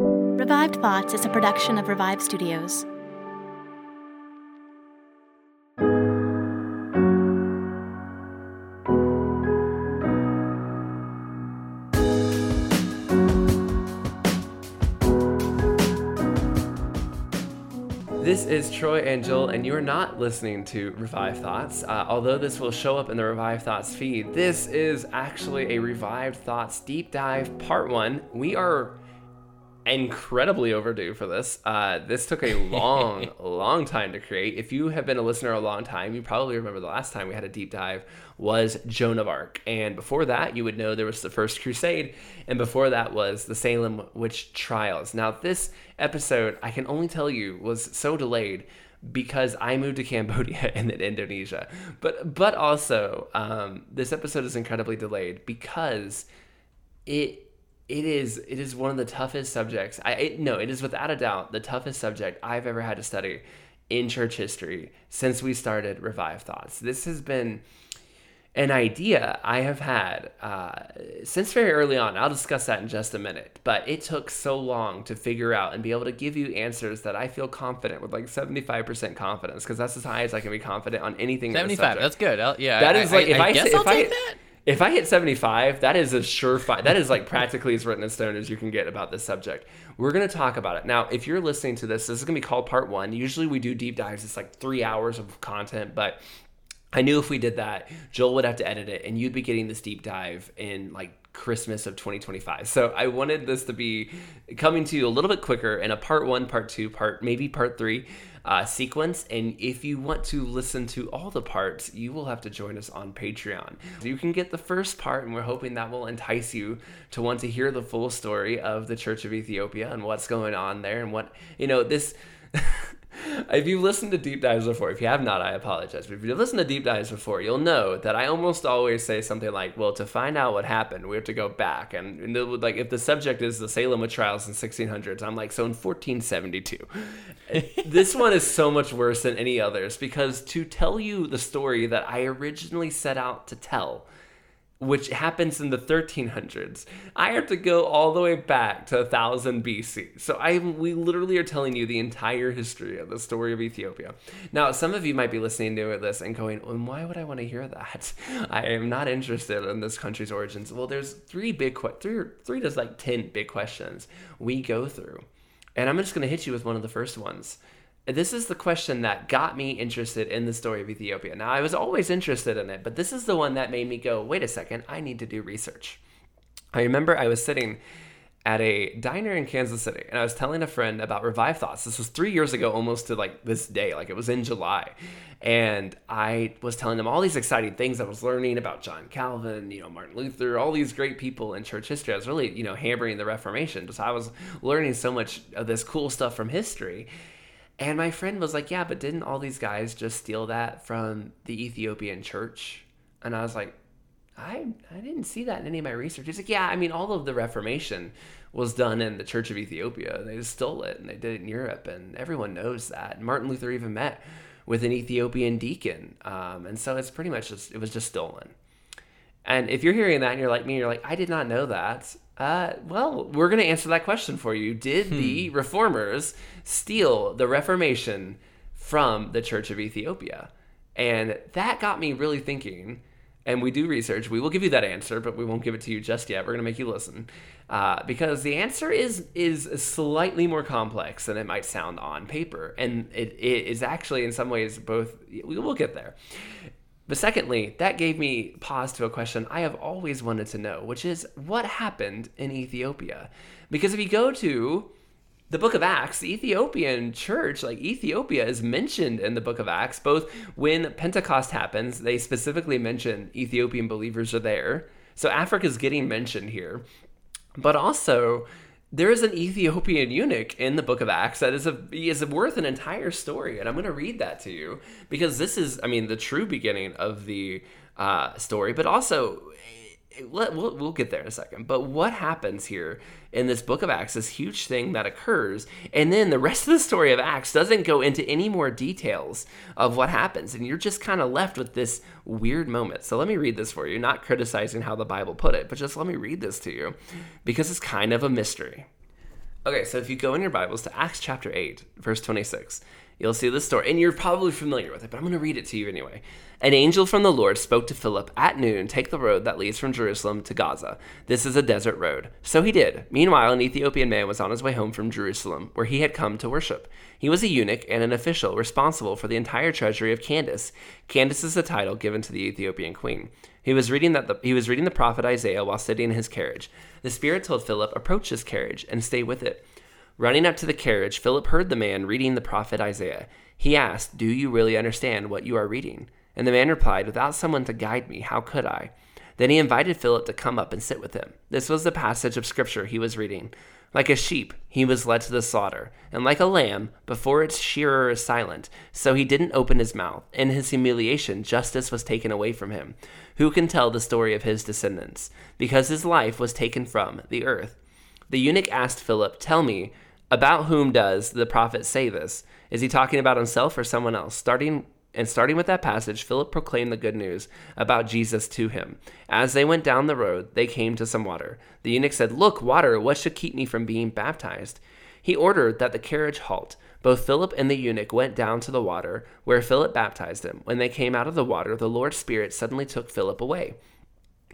Revived Thoughts is a production of Revive Studios. This is Troy Angel, and you are not listening to Revive Thoughts. Uh, although this will show up in the Revive Thoughts feed, this is actually a Revived Thoughts deep dive part one. We are incredibly overdue for this. Uh, this took a long, long time to create. If you have been a listener a long time, you probably remember the last time we had a deep dive was Joan of Arc. And before that, you would know there was the First Crusade. And before that was the Salem Witch Trials. Now, this episode, I can only tell you, was so delayed because I moved to Cambodia and then Indonesia. But but also, um, this episode is incredibly delayed because it it is it is one of the toughest subjects. I it, no, it is without a doubt the toughest subject I've ever had to study in church history since we started Revive Thoughts. This has been an idea I have had uh, since very early on. I'll discuss that in just a minute. But it took so long to figure out and be able to give you answers that I feel confident with like 75% confidence because that's as high as I can be confident on anything. 75. That's good. I'll, yeah. That is like, if I, guess say- I'll if I- take that. If I hit 75, that is a surefire. That is like practically as written in stone as you can get about this subject. We're going to talk about it. Now, if you're listening to this, this is going to be called part one. Usually we do deep dives, it's like three hours of content, but I knew if we did that, Joel would have to edit it, and you'd be getting this deep dive in like Christmas of 2025. So I wanted this to be coming to you a little bit quicker in a part one, part two, part maybe part three uh, sequence. And if you want to listen to all the parts, you will have to join us on Patreon. You can get the first part, and we're hoping that will entice you to want to hear the full story of the Church of Ethiopia and what's going on there and what, you know, this. if you've listened to deep dives before, if you have not, I apologize. But if you've listened to deep dives before, you'll know that I almost always say something like, "Well, to find out what happened, we have to go back." And, and it would, like, if the subject is the Salem witch trials in 1600s, I'm like, so in 1472. this one is so much worse than any others because to tell you the story that I originally set out to tell which happens in the 1300s. I have to go all the way back to 1000 BC. So I we literally are telling you the entire history of the story of Ethiopia. Now, some of you might be listening to this and going, well, "Why would I want to hear that? I am not interested in this country's origins." Well, there's three big que- three three to like 10 big questions we go through. And I'm just going to hit you with one of the first ones. This is the question that got me interested in the story of Ethiopia. Now, I was always interested in it, but this is the one that made me go, wait a second, I need to do research. I remember I was sitting at a diner in Kansas City and I was telling a friend about Revive Thoughts. This was three years ago, almost to like this day, like it was in July. And I was telling them all these exciting things I was learning about John Calvin, you know, Martin Luther, all these great people in church history. I was really, you know, hammering the Reformation. So I was learning so much of this cool stuff from history. And my friend was like, Yeah, but didn't all these guys just steal that from the Ethiopian church? And I was like, I, I didn't see that in any of my research. He's like, Yeah, I mean, all of the Reformation was done in the Church of Ethiopia. They just stole it and they did it in Europe, and everyone knows that. And Martin Luther even met with an Ethiopian deacon. Um, and so it's pretty much just, it was just stolen. And if you're hearing that and you're like me, you're like, I did not know that. Uh, well, we're going to answer that question for you. Did the reformers steal the Reformation from the Church of Ethiopia? And that got me really thinking. And we do research. We will give you that answer, but we won't give it to you just yet. We're going to make you listen, uh, because the answer is is slightly more complex than it might sound on paper, and it, it is actually in some ways both. We will get there. But secondly, that gave me pause to a question I have always wanted to know, which is what happened in Ethiopia? Because if you go to the book of Acts, the Ethiopian church, like Ethiopia, is mentioned in the book of Acts. Both when Pentecost happens, they specifically mention Ethiopian believers are there. So Africa is getting mentioned here. But also, there is an Ethiopian eunuch in the book of Acts that is a is worth an entire story, and I'm going to read that to you because this is, I mean, the true beginning of the uh, story, but also. Let, we'll, we'll get there in a second. But what happens here in this book of Acts, this huge thing that occurs, and then the rest of the story of Acts doesn't go into any more details of what happens, and you're just kind of left with this weird moment. So let me read this for you, not criticizing how the Bible put it, but just let me read this to you because it's kind of a mystery. Okay, so if you go in your Bibles to Acts chapter 8, verse 26, you'll see this story. And you're probably familiar with it, but I'm going to read it to you anyway. An angel from the Lord spoke to Philip at noon Take the road that leads from Jerusalem to Gaza. This is a desert road. So he did. Meanwhile, an Ethiopian man was on his way home from Jerusalem, where he had come to worship. He was a eunuch and an official responsible for the entire treasury of Candace. Candace is the title given to the Ethiopian queen. He was reading that the, he was reading the prophet Isaiah while sitting in his carriage. The Spirit told Philip, "Approach this carriage and stay with it." Running up to the carriage, Philip heard the man reading the prophet Isaiah. He asked, "Do you really understand what you are reading?" And the man replied, Without someone to guide me, how could I? Then he invited Philip to come up and sit with him. This was the passage of scripture he was reading. Like a sheep, he was led to the slaughter, and like a lamb, before its shearer is silent, so he didn't open his mouth. In his humiliation, justice was taken away from him. Who can tell the story of his descendants? Because his life was taken from the earth. The eunuch asked Philip, Tell me, about whom does the prophet say this? Is he talking about himself or someone else? Starting and starting with that passage, Philip proclaimed the good news about Jesus to him. As they went down the road, they came to some water. The eunuch said, Look, water, what should keep me from being baptized? He ordered that the carriage halt. Both Philip and the eunuch went down to the water, where Philip baptized him. When they came out of the water, the Lord's Spirit suddenly took Philip away.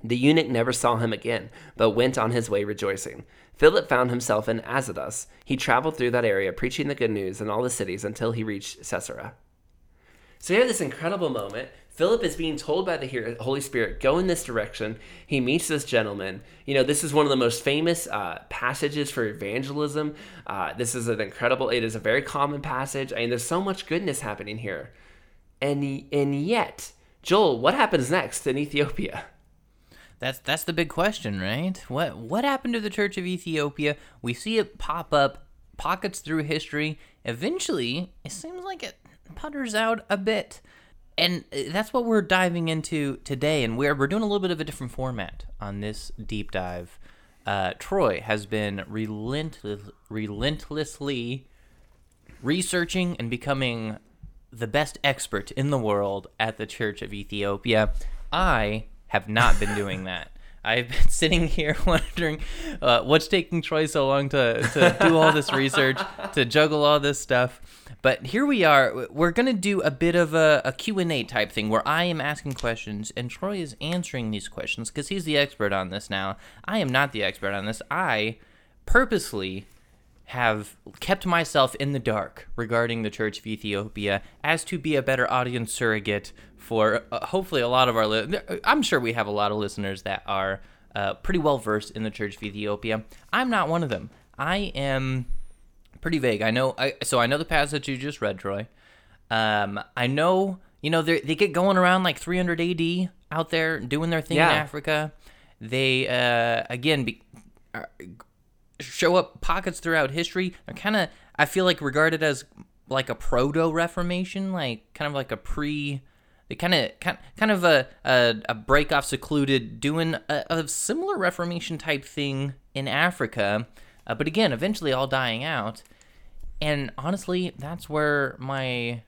The eunuch never saw him again, but went on his way rejoicing. Philip found himself in Azotus. He traveled through that area, preaching the good news in all the cities until he reached Caesarea. So you have this incredible moment. Philip is being told by the Holy Spirit, go in this direction. He meets this gentleman. You know, this is one of the most famous uh, passages for evangelism. Uh, this is an incredible, it is a very common passage. I mean, there's so much goodness happening here. And, and yet, Joel, what happens next in Ethiopia? That's that's the big question, right? What what happened to the Church of Ethiopia? We see it pop up pockets through history. Eventually, it seems like it putters out a bit. And uh, that's what we're diving into today. And we're, we're doing a little bit of a different format on this deep dive. Uh, Troy has been relentless, relentlessly researching and becoming the best expert in the world at the Church of Ethiopia. I have not been doing that. I've been sitting here wondering uh, what's taking Troy so long to, to do all this research, to juggle all this stuff. But here we are. We're going to do a bit of a, a Q&A type thing where I am asking questions and Troy is answering these questions because he's the expert on this now. I am not the expert on this. I purposely have kept myself in the dark regarding the Church of Ethiopia as to be a better audience surrogate for uh, hopefully a lot of our li- I'm sure we have a lot of listeners that are uh, pretty well versed in the Church of Ethiopia. I'm not one of them. I am pretty vague. I know. I so I know the passage you just read, Troy. Um, I know. You know, they they get going around like 300 AD out there doing their thing yeah. in Africa. They uh, again be, uh, show up pockets throughout history. They're kind of I feel like regarded as like a proto Reformation, like kind of like a pre. They kind of kind kind of a a, a break off secluded, doing a, a similar Reformation type thing in Africa. Uh, but again, eventually all dying out and honestly, that's where my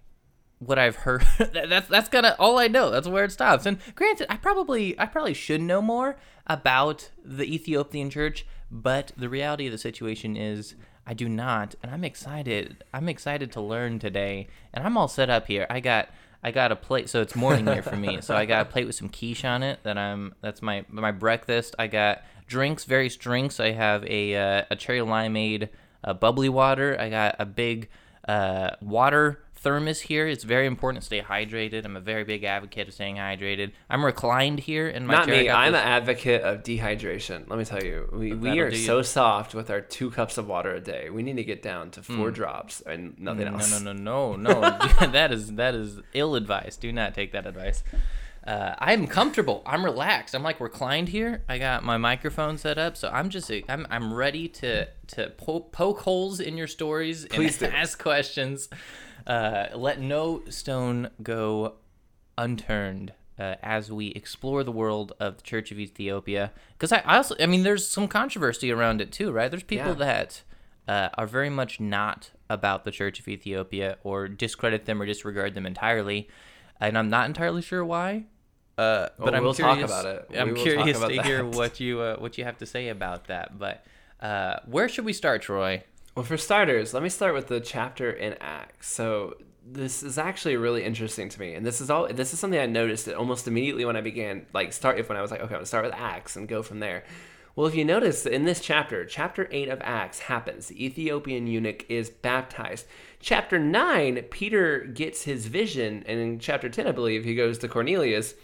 what I've heard that's that's kind of all I know. That's where it stops. And granted, I probably I probably should know more about the Ethiopian church, but the reality of the situation is I do not, and I'm excited. I'm excited to learn today, and I'm all set up here. I got I got a plate, so it's morning here for me. So I got a plate with some quiche on it. That I'm that's my my breakfast. I got drinks, various drinks. I have a uh, a cherry limeade uh, bubbly water. I got a big uh, water thermos here. It's very important to stay hydrated. I'm a very big advocate of staying hydrated. I'm reclined here in my Not chair. me. I'm an advocate of dehydration. Let me tell you, we, we are so soft with our two cups of water a day. We need to get down to four mm. drops and nothing else. No, no, no, no, no. that is that is ill advice. Do not take that advice uh, I'm comfortable. I'm relaxed. I'm like reclined here. I got my microphone set up, so I'm just I'm I'm ready to to poke, poke holes in your stories and ask questions. Uh, let no stone go unturned uh, as we explore the world of the Church of Ethiopia. Because I, I, also, I mean, there's some controversy around it too, right? There's people yeah. that uh, are very much not about the Church of Ethiopia or discredit them or disregard them entirely, and I'm not entirely sure why. Uh, but I'm we'll curious, talk about it. I'm curious to that. hear what you uh, what you have to say about that. But uh, where should we start, Troy? Well, for starters, let me start with the chapter in Acts. So this is actually really interesting to me, and this is all. This is something I noticed almost immediately when I began like start. If when I was like, okay, I'm gonna start with Acts and go from there. Well, if you notice in this chapter, chapter 8 of Acts happens. The Ethiopian eunuch is baptized. Chapter 9, Peter gets his vision, and in chapter 10, I believe, he goes to Cornelius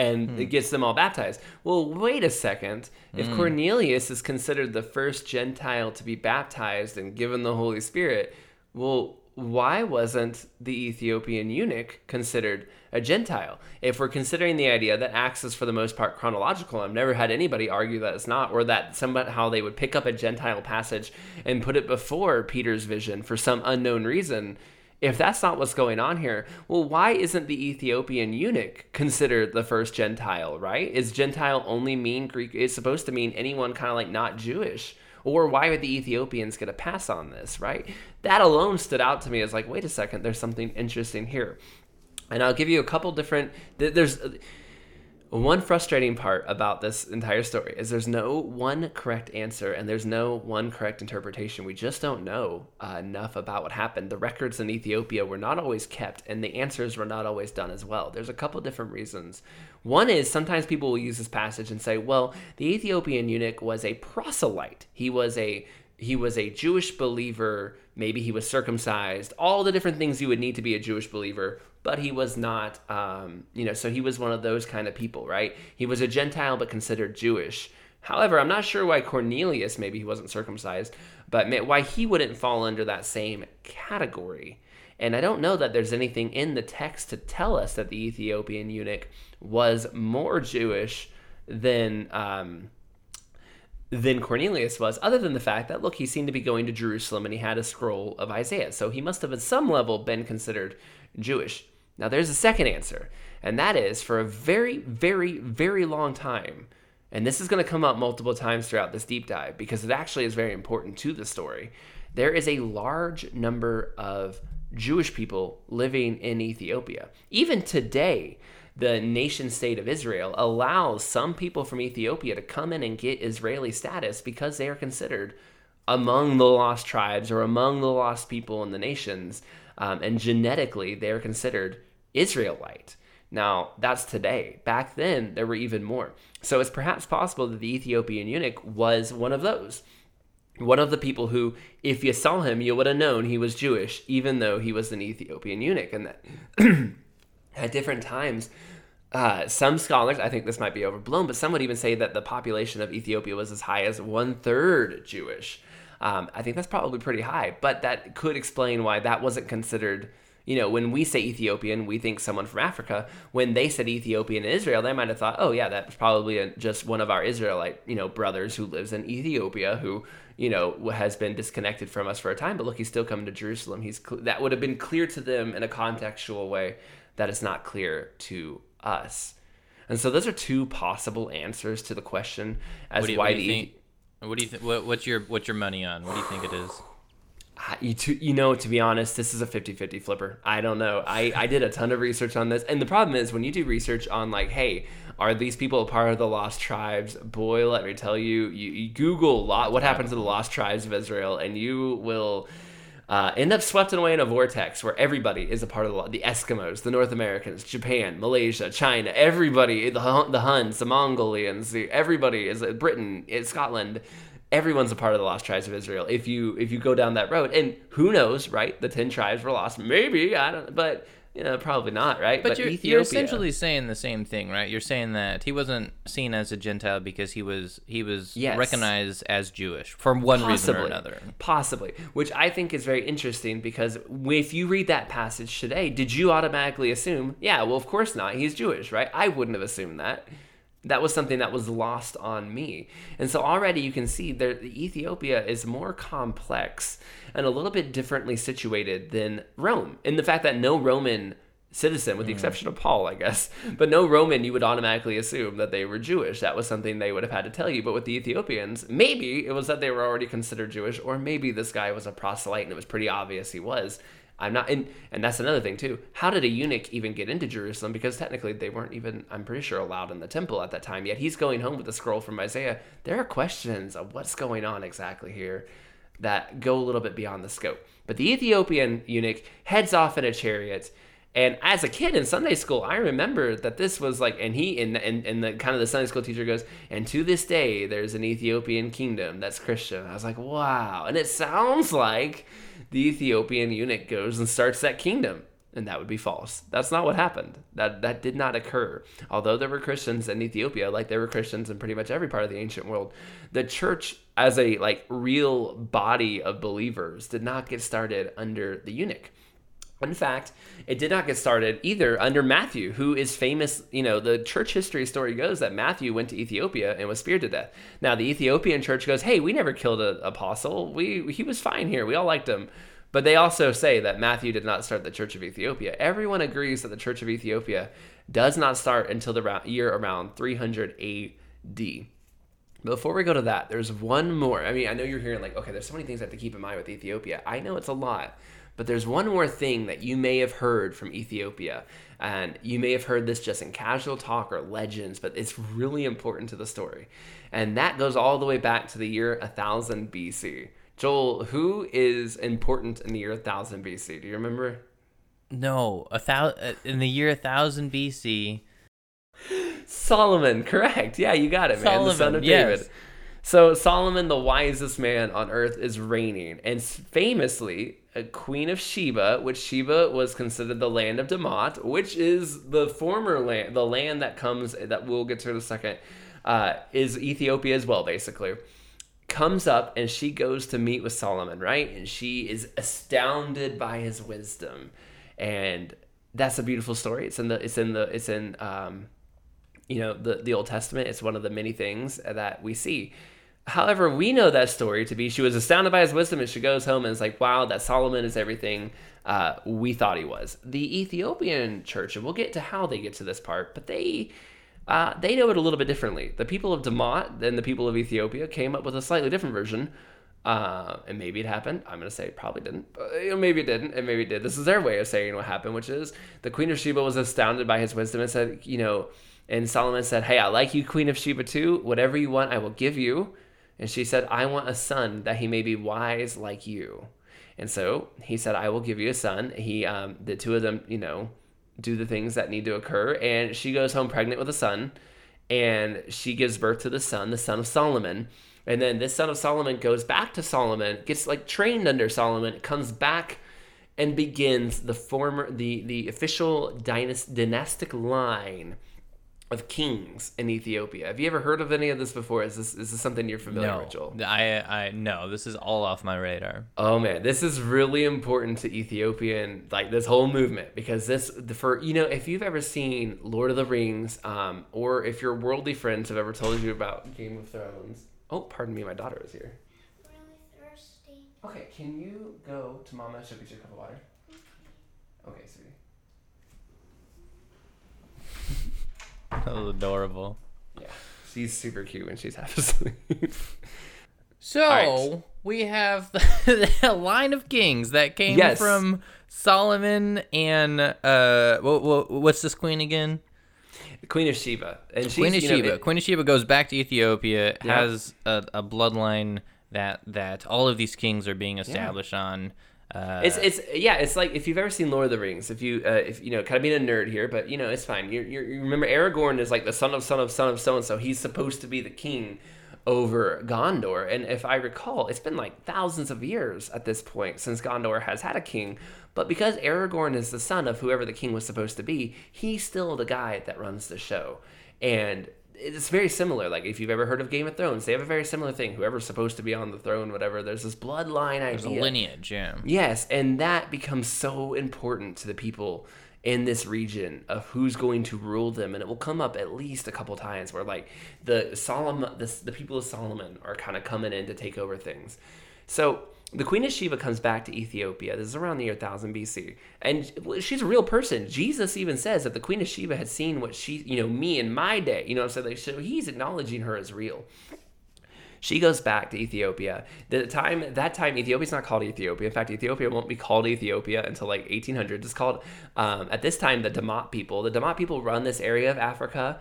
and Hmm. it gets them all baptized. Well, wait a second. If Hmm. Cornelius is considered the first Gentile to be baptized and given the Holy Spirit, well, why wasn't the Ethiopian eunuch considered a Gentile? If we're considering the idea that Acts is for the most part chronological, I've never had anybody argue that it's not, or that somehow they would pick up a Gentile passage and put it before Peter's vision for some unknown reason. If that's not what's going on here, well, why isn't the Ethiopian eunuch considered the first Gentile, right? Is Gentile only mean Greek? It's supposed to mean anyone kind of like not Jewish. Or why would the Ethiopians get a pass on this, right? That alone stood out to me as like, wait a second, there's something interesting here. And I'll give you a couple different. There's one frustrating part about this entire story is there's no one correct answer and there's no one correct interpretation. We just don't know uh, enough about what happened. The records in Ethiopia were not always kept and the answers were not always done as well. There's a couple different reasons. One is sometimes people will use this passage and say, well, the Ethiopian eunuch was a proselyte. He was a he was a Jewish believer. Maybe he was circumcised. All the different things you would need to be a Jewish believer, but he was not. Um, you know, so he was one of those kind of people, right? He was a Gentile but considered Jewish. However, I'm not sure why Cornelius maybe he wasn't circumcised, but why he wouldn't fall under that same category. And I don't know that there's anything in the text to tell us that the Ethiopian eunuch was more Jewish than. Um, than Cornelius was, other than the fact that, look, he seemed to be going to Jerusalem and he had a scroll of Isaiah. So he must have, at some level, been considered Jewish. Now, there's a second answer, and that is for a very, very, very long time. And this is going to come up multiple times throughout this deep dive because it actually is very important to the story. There is a large number of Jewish people living in Ethiopia. Even today, the nation state of Israel allows some people from Ethiopia to come in and get Israeli status because they are considered among the lost tribes or among the lost people in the nations. Um, and genetically, they are considered Israelite. Now, that's today. Back then, there were even more. So it's perhaps possible that the Ethiopian eunuch was one of those. One of the people who, if you saw him, you would have known he was Jewish, even though he was an Ethiopian eunuch. And that at different times, uh, some scholars, I think this might be overblown, but some would even say that the population of Ethiopia was as high as one third Jewish. Um, I think that's probably pretty high, but that could explain why that wasn't considered. You know, when we say Ethiopian, we think someone from Africa. When they said Ethiopian in Israel, they might have thought, oh, yeah, that's probably a, just one of our Israelite, you know, brothers who lives in Ethiopia who, you know, has been disconnected from us for a time. But look, he's still coming to Jerusalem. He's cl- That would have been clear to them in a contextual way that is not clear to us. And so those are two possible answers to the question as What do you, why what do the you think? What do you think? What, what's your what's your money on? What do you think it is? You, to, you know, to be honest, this is a 50-50 flipper. I don't know. I, I did a ton of research on this. And the problem is when you do research on like, hey, are these people a part of the lost tribes? Boy, let me tell you, you, you Google lot, what happened to the lost tribes of Israel and you will uh, end up swept away in a vortex where everybody is a part of the the Eskimos, the North Americans, Japan, Malaysia, China, everybody, the the Huns, the Mongolians, the, everybody is uh, Britain, uh, Scotland. Everyone's a part of the lost tribes of Israel. If you if you go down that road, and who knows, right? The ten tribes were lost. Maybe I don't, but you know, probably not, right? But, you're, you're essentially saying the same thing, right? You're saying that he wasn't seen as a Gentile because he was he was Yes. recognized as Jewish for one reason or another. Possibly, which I think is very interesting because if you read that passage today, did you automatically assume, yeah, well, of course not, he's Jewish, right? I wouldn't have assumed that. That was something that was lost on me. And so already you can see that Ethiopia is more complex and a little bit differently situated than Rome. In the fact that no Roman citizen, with the hmm. exception of Paul, I guess. But no Roman, you would automatically assume that they were Jewish. That was something they would have had to tell you. But with the Ethiopians, maybe it was that they were already considered Jewish, or maybe this guy was a proselyte and it was pretty obvious he was. I'm not, and, and that's another thing too. How did a eunuch even get into Jerusalem? Because technically they weren't even, I'm pretty sure, allowed in the temple at that time. Yet he's going home with a scroll from Isaiah. There are questions of what's going on exactly here. that go a little bit beyond the scope. But the Ethiopian eunuch heads off in a chariot. And as a kid in Sunday school, I remember that this was like, and he, and, and, and the kind of the Sunday school teacher goes, and to this day, there's an Ethiopian kingdom that's Christian. I was like, wow. And it sounds like the Ethiopian eunuch goes and starts that kingdom and that would be false. That's not what happened. That that did not occur. Although there were Christians in Ethiopia, like there were Christians in pretty much every part of the ancient world, the church as a like real body of believers did not get started under the eunuch. In fact, it did not get started either under Matthew, who is famous. You know, the church history story goes that Matthew went to Ethiopia and was speared to death. Now, the Ethiopian church goes, "Hey, we never killed an apostle. We he was fine here. We all liked him." But they also say that Matthew did not start the Church of Ethiopia. Everyone agrees that the Church of Ethiopia does not start until the year around 300 AD. Before we go to that, there's one more. I mean, I know you're hearing like, okay, there's so many things I have to keep in mind with Ethiopia. I know it's a lot, but there's one more thing that you may have heard from Ethiopia. And you may have heard this just in casual talk or legends, but it's really important to the story. And that goes all the way back to the year 1000 BC. Joel, who is important in the year 1000 BC? Do you remember? No, a thousand uh, in the year 1000 BC. Solomon, correct. Yeah, you got it, man. Solomon, the son of yes. David. So Solomon, the wisest man on earth, is reigning, and famously, a queen of Sheba, which Sheba was considered the land of Damat, which is the former land, the land that comes that we'll get to in a second, uh, is Ethiopia as well, basically comes up and she goes to meet with Solomon, right? And she is astounded by his wisdom. And that's a beautiful story. It's in the it's in the it's in um you know the the Old Testament. It's one of the many things that we see. However, we know that story to be she was astounded by his wisdom and she goes home and is like, wow, that Solomon is everything uh, we thought he was. The Ethiopian church, and we'll get to how they get to this part, but they uh, they know it a little bit differently. The people of Damat and the people of Ethiopia came up with a slightly different version. Uh, and maybe it happened. I'm to say it probably didn't. But, you know, maybe it didn't, and maybe it did. This is their way of saying what happened, which is the Queen of Sheba was astounded by his wisdom and said, you know, and Solomon said, Hey, I like you, Queen of Sheba, too. Whatever you want, I will give you. And she said, I want a son that he may be wise like you. And so he said, I will give you a son. He, um, the two of them, you know, do the things that need to occur. And she goes home pregnant with a son, and she gives birth to the son, the son of Solomon. And then this son of Solomon goes back to Solomon, gets like trained under Solomon, comes back and begins the former the the official dynast, dynastic line of kings in Ethiopia. Have you ever heard of any of this before? Is this is this something you're familiar No, with, Joel? I I no. This is all off my radar. Oh man, this is really important to Ethiopian like this whole movement because this the for you know if you've ever seen Lord of the Rings, um, or if your worldly friends have ever told you about Game of Thrones. Oh, pardon me, my daughter is here. really thirsty. Okay, can you go to Mama? She'll get you a cup of water. Okay, sweetie. That was adorable. Yeah, she's super cute when she's half asleep. So Alright. we have the line of kings that came Yes. from Solomon and uh, what, what, what's this queen again? the Queen of Sheba, and she's Queen of you know, Sheba. it- Queen of Sheba goes back to Ethiopia. Yeah. Has a, a bloodline that that all of these kings are being established on. Uh, It's it's yeah, it's like if you've ever seen Lord of the Rings, if you uh, if you know, kind of being a nerd here, but you know, it's fine. You're, you remember Aragorn is like the son of son of son of so and so. He's supposed to be the king over Gondor, and if I recall, it's been like thousands of years at this point since Gondor has had a king. But because Aragorn is the son of whoever the king was supposed to be, he's still the guy that runs the show, and it's very similar. Like if you've ever heard of Game of Thrones, they have a very similar thing. Whoever's supposed to be on the throne, whatever. There's this bloodline idea. there's a lineage, yeah. Yes, and that becomes so important to the people in this region of who's going to rule them, and it will come up at least a couple times where like the Solomon, the, the people of Solomon are kind of coming in to take over things. So the Queen of Sheba comes back to Ethiopia. This is around the year 1000 BC, and she's a real person. Jesus even says that the Queen of Sheba had seen what she, you know, me in my day. You know, so like, so he's acknowledging her as real. She goes back to Ethiopia. The time that time Ethiopia's not called Ethiopia. In fact, Ethiopia won't be called Ethiopia until like 1800. It's called um, at this time the Damat people. The Damat people run this area of Africa.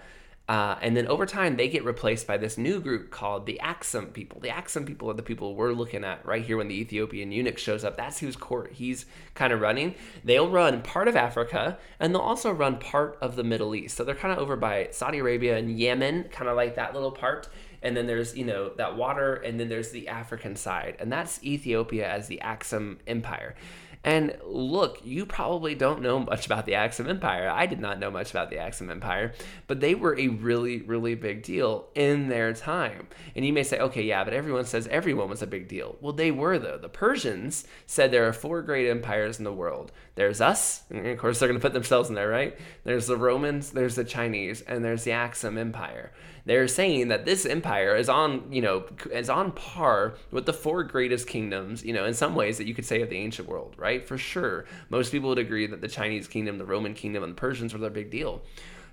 Uh, and then over time, they get replaced by this new group called the Axum people. The Axum people are the people we're looking at right here when the Ethiopian eunuch shows up. That's whose court he's kind of running. They'll run part of Africa and they'll also run part of the Middle East. So they're kind of over by Saudi Arabia and Yemen, kind of like that little part. And then there's, you know, that water, and then there's the African side. And that's Ethiopia as the Axum Empire. And look, you probably don't know much about the Axum Empire. I did not know much about the Axum Empire, but they were a really, really big deal in their time. And you may say, okay, yeah, but everyone says everyone was a big deal. Well, they were, though. The Persians said there are four great empires in the world there's us, of course, they're going to put themselves in there, right? There's the Romans, there's the Chinese, and there's the Axum Empire they're saying that this empire is on, you know, is on par with the four greatest kingdoms, you know, in some ways that you could say of the ancient world, right? For sure. Most people would agree that the Chinese kingdom, the Roman kingdom, and the Persians were the big deal.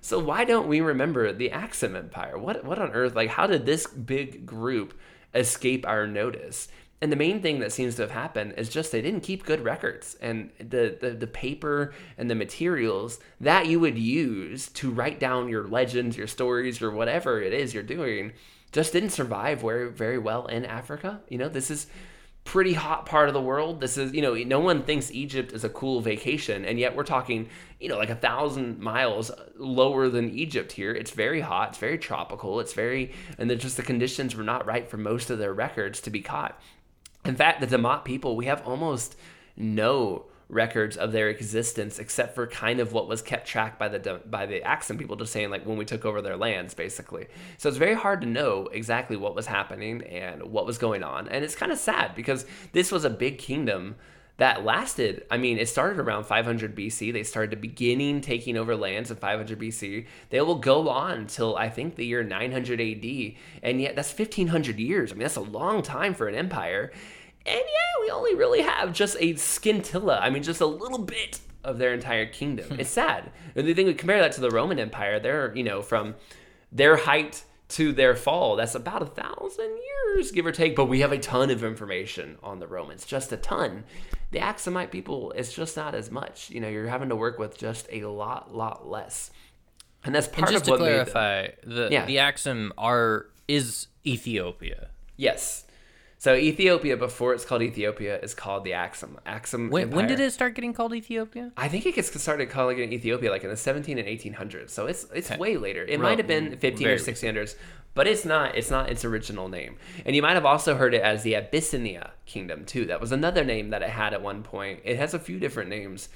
So why don't we remember the Axum Empire? What what on earth? Like, how did this big group escape our notice? And the main thing that seems to have happened is just they didn't keep good records. And the, the, the paper and the materials that you would use to write down your legends your stories or whatever it is you're doing just didn't survive very very well in africa. You know this is pretty hot part of the world. This is you know no one thinks egypt is a cool vacation. And yet we're talking you know like a thousand miles lower than egypt here. It's very hot. It's very tropical. It's very and then just the conditions were not right for most of their records to be caught in fact, the Damat people, we have almost no records of their existence except for kind of what was kept track by the by the Axum people just saying like when we took over their lands basically. So it's very hard to know exactly what was happening and what was going on and it's kind of sad because this was a big kingdom that lasted. I mean, it started around 500 BC. They started the beginning taking over lands in 500 BC. They will go on till I think the year 900 AD, and yet that's 1500 years. I mean, that's a long time for an empire. And yeah, we only really have just a scintilla. I mean, just a little bit of their entire kingdom. Hmm. it's sad. And the thing we compare that to the Roman Empire, they're, you know, from their height to their fall, that's about a thousand years, give or take. But we have a ton of information on the Romans, just a ton. The Axumite people, it's just not as much. You know, you're having to work with just a lot, lot less. And that's part and just of what to made clarify, the Yeah. the Axum are is Ethiopia. Yes. So Ethiopia, before it's called Ethiopia, is called the Axum. Axum. When, when did it start getting called Ethiopia? I think it gets started calling it Ethiopia like in the 17 and 1800s. So it's it's Okay. way later. It Real- might have been mm, 15 or very 1600s, but it's not. It's not its original name. And you might have also heard it as the Abyssinia Kingdom too. That was another name that it had at one point. It has a few different names.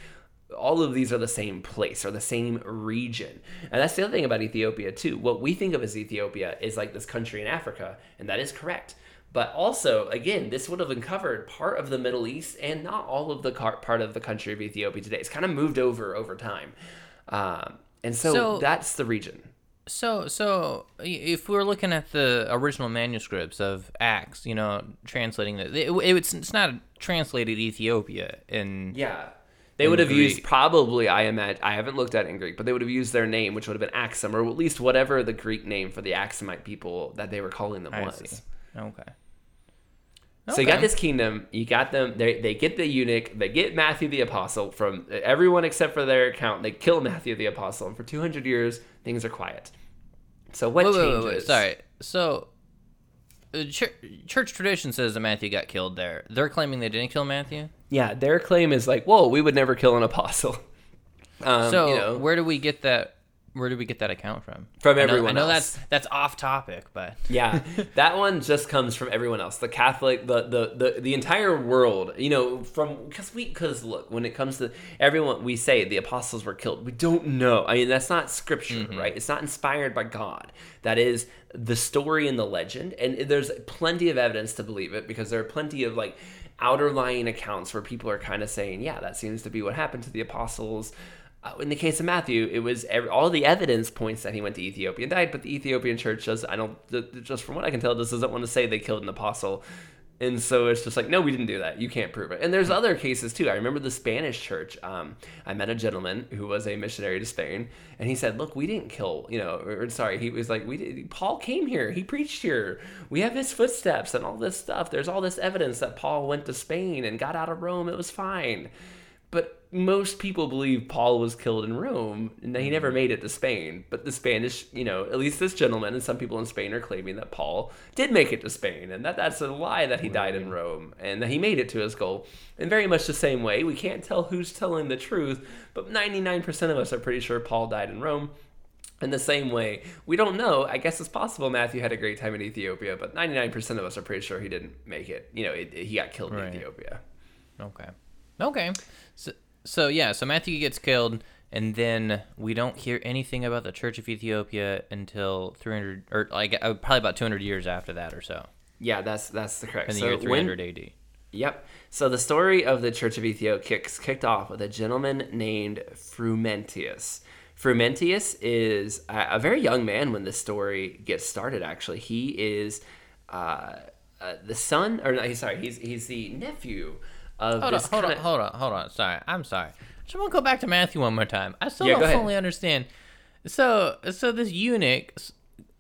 All of these are the same place or the same region. And that's the other thing about Ethiopia too. What we think of as Ethiopia is like this country in Africa, and that is correct. But also, again, this would have uncovered part of the Middle East and not all of the car- part of the country of Ethiopia today. It's kind of moved over over time, um, and so, So- that's the region. So, so if we're looking at the original manuscripts of Acts, you know, translating it, it, it's it's not translated Ethiopia in Yeah, they In would have used probably. I imagine I haven't looked at it in Greek, but they would have used their name, which would have been Axum, or at least whatever the Greek name for the Axumite people that they were calling them I was. see. Okay. So you got this kingdom. You got them. They they get the eunuch. They get Matthew the apostle from everyone except for their account. They kill Matthew the apostle, and for two hundred years things are quiet. So what Wait, changes? wait, wait, Sorry. So, uh, church, church tradition says that Matthew got killed there. They're claiming they didn't kill Matthew. Yeah, their claim is like, whoa, we would never kill an apostle. Um, so, you know, where do we get that? Where did we get that account from? From I know- everyone I know else. that's that's off topic, but yeah, that one just comes from everyone else. The Catholic, the the the, the entire world. You know, from because we because look, when it comes to everyone, we say the apostles were killed. We don't know. I mean, that's not scripture, Mm-hmm. right? It's not inspired by God. That is the story and the legend, and there's plenty of evidence to believe it because there are plenty of like outer lying accounts where people are kind of saying, yeah, that seems to be what happened to the apostles. Uh, in the case of Matthew, it was ev all the evidence points that he went to Ethiopia and died, but the Ethiopian church does. I don't just from what I can tell, just doesn't want to say they killed an apostle, and so it's just like, no, we didn't do that. You can't prove it. And there's other cases too. I remember the Spanish church. Um, I met a gentleman who was a missionary to Spain, and he said, "Look, we didn't kill. You know, or sorry, he was like, we did. Paul came here. He preached here. We have his footsteps and all this stuff. There's all this evidence that Paul went to Spain and got out of Rome. It was fine." But most people believe Paul was killed in Rome and that he never mm. made it to Spain. But the Spanish, you know, at least this gentleman and some people in Spain are claiming that Paul did make it to Spain and that that's a lie that he died in Rome and that he made it to his goal. In very much the same way, we can't tell who's telling the truth, but 99% of us are pretty sure Paul died in Rome. In the same way, we don't know. I guess it's possible Matthew had a great time in Ethiopia, but 99% of us are pretty sure he didn't make it. You know, it, he got killed Right. in Ethiopia. Okay. Okay. So, so yeah, so Matthew gets killed, and then we don't hear anything about the Church of Ethiopia until 300, or like uh, probably about 200 years after that or so, Yeah, that's that's the correct. in the So year when- 300 AD. Yep. So the story of the Church of Ethiopia kicks, kicked off with a gentleman named Frumentius. Frumentius is a, a very young man when the story gets started. Actually, he is uh, uh, the son, or no, he's sorry, he's he's the nephew of Hold on, hold on, hold on, hold on. Sorry, I'm sorry. Just want to go back to Matthew one more time. I still Yeah, don't fully understand. So, so this eunuch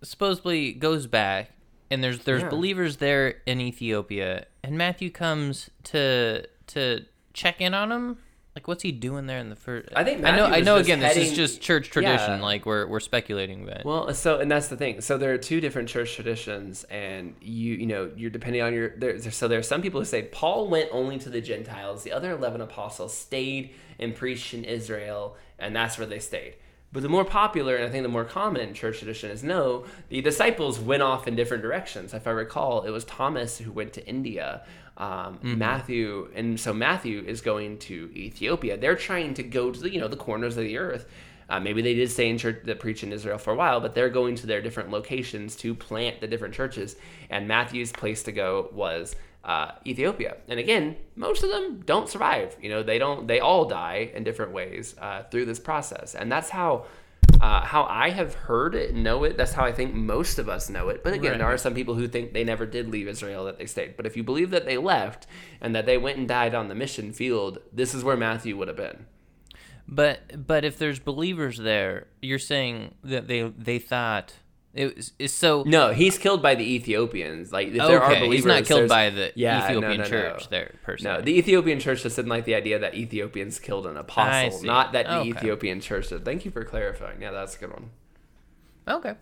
supposedly goes back, and there's there's Yeah. believers there in Ethiopia, and Matthew comes to to check in on him. Like, what's he doing there in the first? I think I know. Matthew I know. Again, this is just church tradition. Yeah. Like we're we're speculating, but Well, so and that's the thing. So there are two different church traditions, and you you know you're depending on your there- So there are some people who say Paul went only to the Gentiles. The other eleven apostles stayed and preached in Israel, and that's where they stayed. But the more popular and I think the more common church tradition is no, the disciples went off in different directions. If I recall, it was Thomas who went to India. Um, Matthew, and so Matthew is going to Ethiopia. They're trying to go to the you know the corners of the earth. Uh, maybe they did stay in church that preach in Israel for a while, but they're going to their different locations to plant the different churches. And Matthew's place to go was uh, Ethiopia. And again, most of them don't survive. You know, they don't. They all die in different ways uh, through this process, and that's how. Uh, how I have heard it, know it. That's how I think most of us know it. But again, there are some people who think they never did leave Israel; that they stayed. But if you believe that they left and that they went and died on the mission field, this is where Matthew would have been. But but if there's believers there, you're saying that they they thought it was it's so No, he's killed by the Ethiopians. Like if there are believers, He's not killed by the Yeah, Ethiopian no, no. church there per se. No, the Ethiopian church just didn't like the idea that Ethiopians killed an apostle, not that the Okay. Ethiopian church did. Thank you for clarifying. Yeah, that's a good one. okay.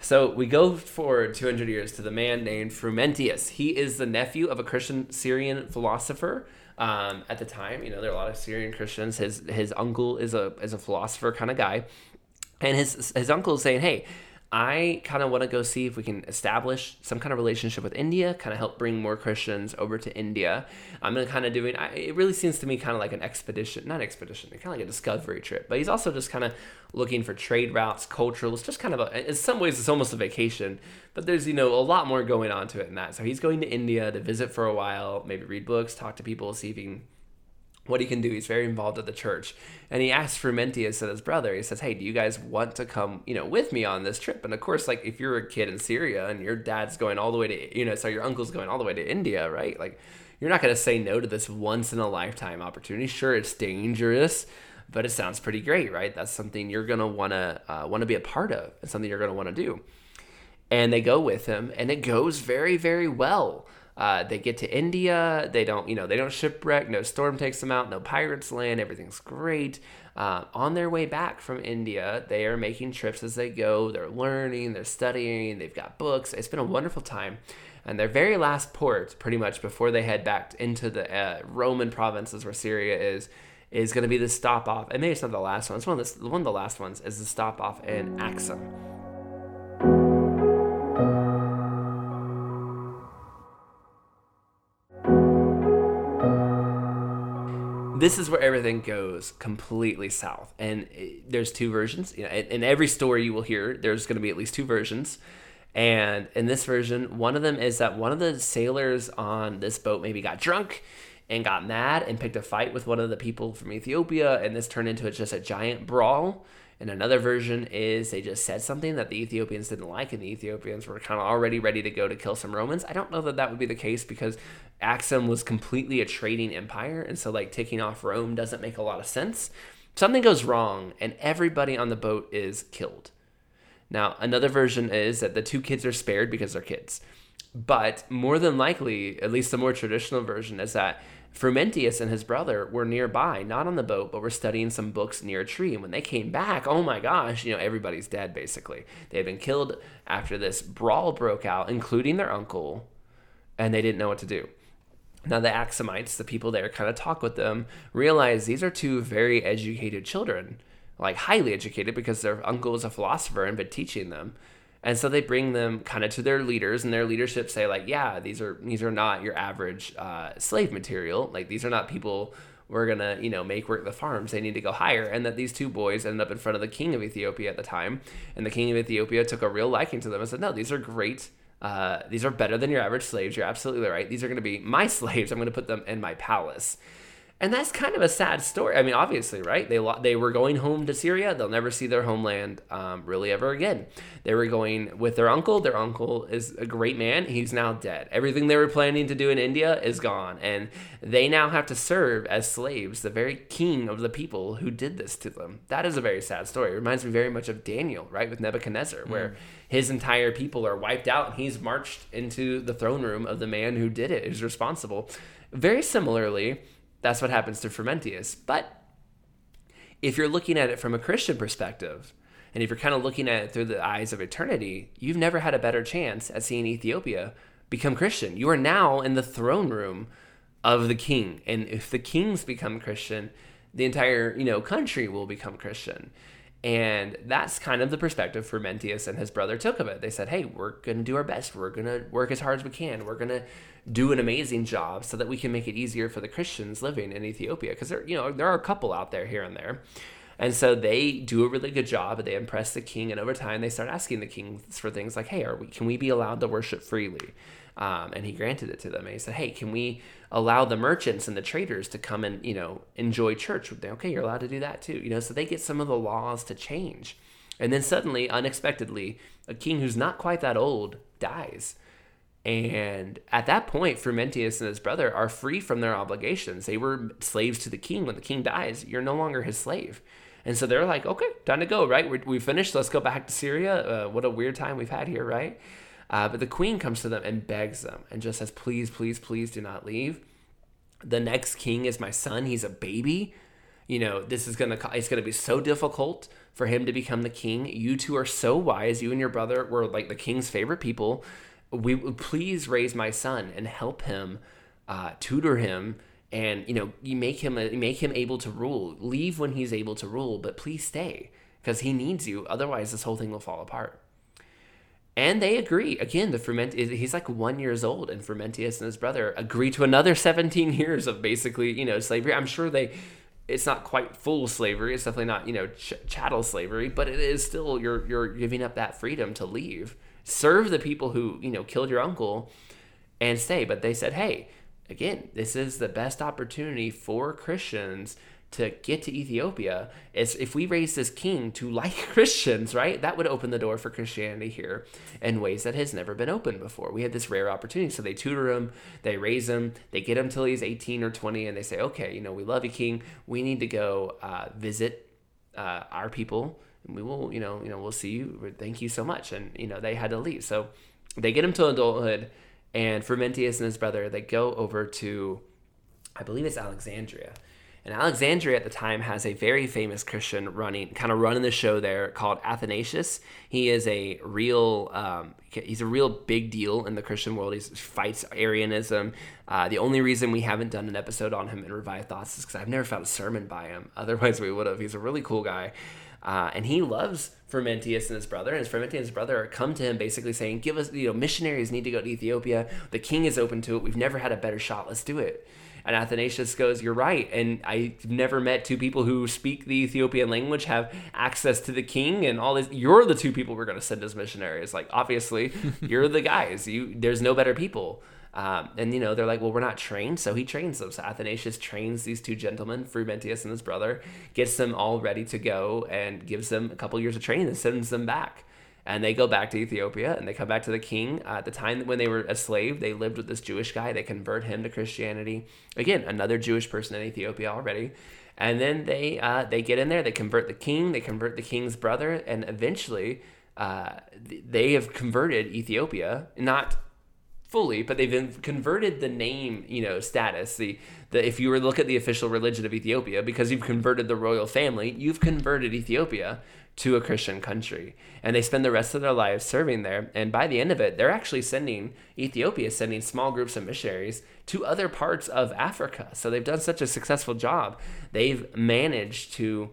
So we go forward 200 years to the man named Frumentius. He is the nephew of a Christian Syrian philosopher. Um, at the time, you know, there are a lot of Syrian Christians. His his uncle is a is a philosopher kind of guy, and his his uncle is saying, "Hey, I kind of want to go see if we can establish some kind of relationship with India, kind of help bring more Christians over to India. I'm gonna kind of doing. I, it really seems to me kind of like an expedition, not expedition, kind of like a discovery trip. But he's also just kind of looking for trade routes, cultural. It's just kind of a. In some ways, it's almost a vacation. But there's you know a lot more going on to it than that. So he's going to India to visit for a while, maybe read books, talk to people, see if he can what he can do. He's very involved at the church. And he asks Frumentius and his brother, he says, Hey, do you guys want to come, you know, with me on this trip? And of course, like if you're a kid in Syria and your dad's going all the way to, you know, so your uncle's going all the way to India, right? Like you're not going to say no to this once in a lifetime opportunity. Sure, it's dangerous, but it sounds pretty great, right? That's something you're want to, uh, want to be a part of. It's something you're want to do and they go with him and it goes very very well uh, they get to india. They don't you know they don't shipwreck. No storm takes them out. No pirates land. Everything's great. Uh, on their way back from india they are making trips as they go. They're learning. They're studying. They've got books. It's been a wonderful time. And their very last port pretty much before they head back into the uh, roman provinces where syria is is going to be the stop off. And maybe it's not the last one. It's one of the, one of the last ones is the stop off in axum this is where everything goes completely south. And it, there's two versions. You know, in, in every story you will hear there's going to be at least two versions. And in this version one of them is that one of the sailors on this boat maybe got drunk and got mad and picked a fight with one of the people from ethiopia. And this turned into just a giant brawl. And another version is they just said something that the Ethiopians didn't like, and the Ethiopians were kind of already ready to go to kill some Romans. I don't know that that would be the case because Axum was completely a trading empire, and so like taking off Rome doesn't make a lot of sense. Something goes wrong, and everybody on the boat is killed. Now, another version is that the two kids are spared because they're kids. But more than likely, at least the more traditional version, is that Frumentius and his brother were nearby, not on the boat, but were studying some books near a tree. And when they came back, oh my gosh, you know, everybody's dead basically. They had been killed after this brawl broke out, including their uncle, and they didn't know what to do. Now, the Axumites, the people there, kind of talk with them, realize these are two very educated children, like highly educated because their uncle is a philosopher and been teaching them. And so they bring them kind of to their leaders, and their leadership say like, yeah, these are these are not your average uh, slave material. Like these are not people we're gonna you know make work the farms. They need to go higher. And that these two boys ended up in front of the king of Ethiopia at the time, and the king of Ethiopia took a real liking to them and said, no, these are great. Uh, these are better than your average slaves. You're absolutely right. These are going to be my slaves. I'm going to put them in my palace. And that's kind of a sad story. I mean, obviously, right? They they were going home to Syria. They'll never see their homeland um, really ever again. They were going with their uncle. Their uncle is a great man. He's now dead. Everything they were planning to do in India is gone, and they now have to serve as slaves the very king of the people who did this to them. That is a very sad story. It reminds me very much of Daniel, right, with Nebuchadnezzar, where his entire people are wiped out, and he's marched into the throne room of the man who did it, who's responsible. Very similarly that's what happens to Frumentius. But if you're looking at it from a Christian perspective, and if you're kind of looking at it through the eyes of eternity, you've never had a better chance at seeing Ethiopia become Christian. You are now in the throne room of the king. And if the kings become Christian, the entire, you know, country will become Christian. And that's kind of the perspective Frumentius and his brother took of it. They said, hey, we're going to do our best. We're going to work as hard as we can. We're going to do an amazing job so that we can make it easier for the Christians living in Ethiopia. Because there, you know, there are a couple out there here and there. And so they do a really good job, and they impress the king. And over time, they start asking the king for things like, "Hey, are we? Can we be allowed to worship freely?" Um, and he granted it to them. And he said, "Hey, can we allow the merchants and the traders to come and you know enjoy church?" They, okay, you're allowed to do that too. You know, so they get some of the laws to change. And then suddenly, unexpectedly, a king who's not quite that old dies. And at that point, Frumentius and his brother are free from their obligations. They were slaves to the king. When the king dies, you're no longer his slave. And so they're like, okay, time to go, right? We're, we finished. Let's go back to Syria. Uh, what a weird time we've had here, right? Uh, but the queen comes to them and begs them and just says, please, please, please do not leave. The next king is my son. He's a baby. You know, this is gonna it's gonna be so difficult for him to become the king. You two are so wise. You and your brother were like the king's favorite people we please raise my son and help him, uh, tutor him, and you know, you make him a, make him able to rule. Leave when he's able to rule, but please stay because he needs you. Otherwise, this whole thing will fall apart. And they agree. Again, the Ferment he's like one years old, and Frumentius and his brother agree to another 17 years of basically, you know, slavery. I'm sure they it's not quite full slavery. It's definitely not, you know, ch- chattel slavery, but it is still you're you're giving up that freedom to leave serve the people who you know killed your uncle and stay but they said hey again this is the best opportunity for christians to get to ethiopia is if we raise this king to like christians right that would open the door for christianity here in ways that has never been opened before we had this rare opportunity so they tutor him they raise him they get him till he's 18 or 20 and they say okay you know we love you king we need to go uh, visit uh, our people we will, you know, you know, we'll see you. Thank you so much. And you know, they had to leave. So they get him to adulthood, and Frumentius and his brother they go over to, I believe it's Alexandria. And Alexandria at the time has a very famous Christian running, kind of running the show there called Athanasius. He is a real, um, he's a real big deal in the Christian world. He fights Arianism. Uh, the only reason we haven't done an episode on him in Revived Thoughts is because I've never found a sermon by him. Otherwise, we would have. He's a really cool guy. Uh, and he loves Frumentius and his brother. And Frumentius and his brother come to him basically saying, Give us, you know, missionaries need to go to Ethiopia. The king is open to it. We've never had a better shot. Let's do it. And Athanasius goes, You're right. And I've never met two people who speak the Ethiopian language, have access to the king and all this. You're the two people we're going to send as missionaries. Like, obviously, you're the guys. You There's no better people. Um, and you know they're like, well, we're not trained, so he trains them. So Athanasius trains these two gentlemen, Frumentius and his brother, gets them all ready to go, and gives them a couple years of training, and sends them back. And they go back to Ethiopia, and they come back to the king. Uh, at the time when they were a slave, they lived with this Jewish guy. They convert him to Christianity. Again, another Jewish person in Ethiopia already. And then they uh, they get in there. They convert the king. They convert the king's brother, and eventually uh, they have converted Ethiopia. Not fully, but they've converted the name, you know, status. The the if you were to look at the official religion of Ethiopia, because you've converted the royal family, you've converted Ethiopia to a Christian country, and they spend the rest of their lives serving there. And by the end of it, they're actually sending Ethiopia sending small groups of missionaries to other parts of Africa. So they've done such a successful job. They've managed to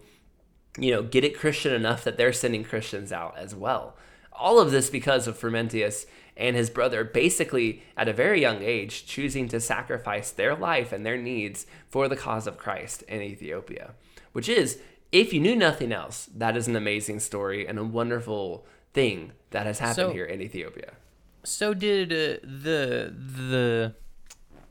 you know, get it Christian enough that they're sending Christians out as well. All of this because of Frumentius and his brother basically at a very young age choosing to sacrifice their life and their needs for the cause of Christ in Ethiopia, which is, if you knew nothing else, that is an amazing story and a wonderful thing that has happened So- here in Ethiopia. So did uh, the the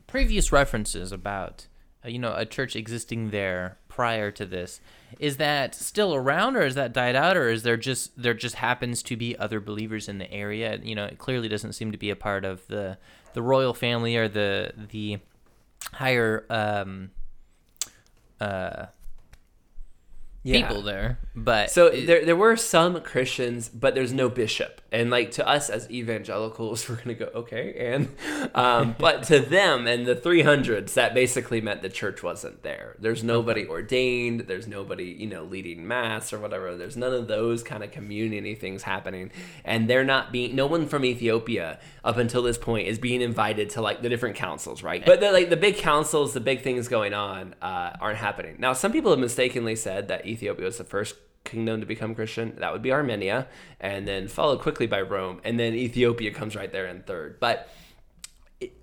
previous references about uh, you know a church existing there prior to this. Is that still around or is that died out or is there just there just happens to be other believers in the area? You know it clearly doesn't seem to be a part of the the royal family or the the higher um uh people there but So it- there, there were some Christians, but there's no bishop. And like to us as evangelicals, we're gonna go okay. And um, but to them and the 300s, that basically meant the church wasn't there. There's nobody ordained. There's nobody you know leading mass or whatever. There's none of those kind of community things happening. And they're not being. No one from Ethiopia up until this point is being invited to like the different councils, right? But the, like the big councils, the big things going on uh, aren't happening. Now, some people have mistakenly said that Ethiopia was the first kingdom to become Christian. That would be Armenia, and then followed quickly by Rome, and then Ethiopia comes right there in third. But it-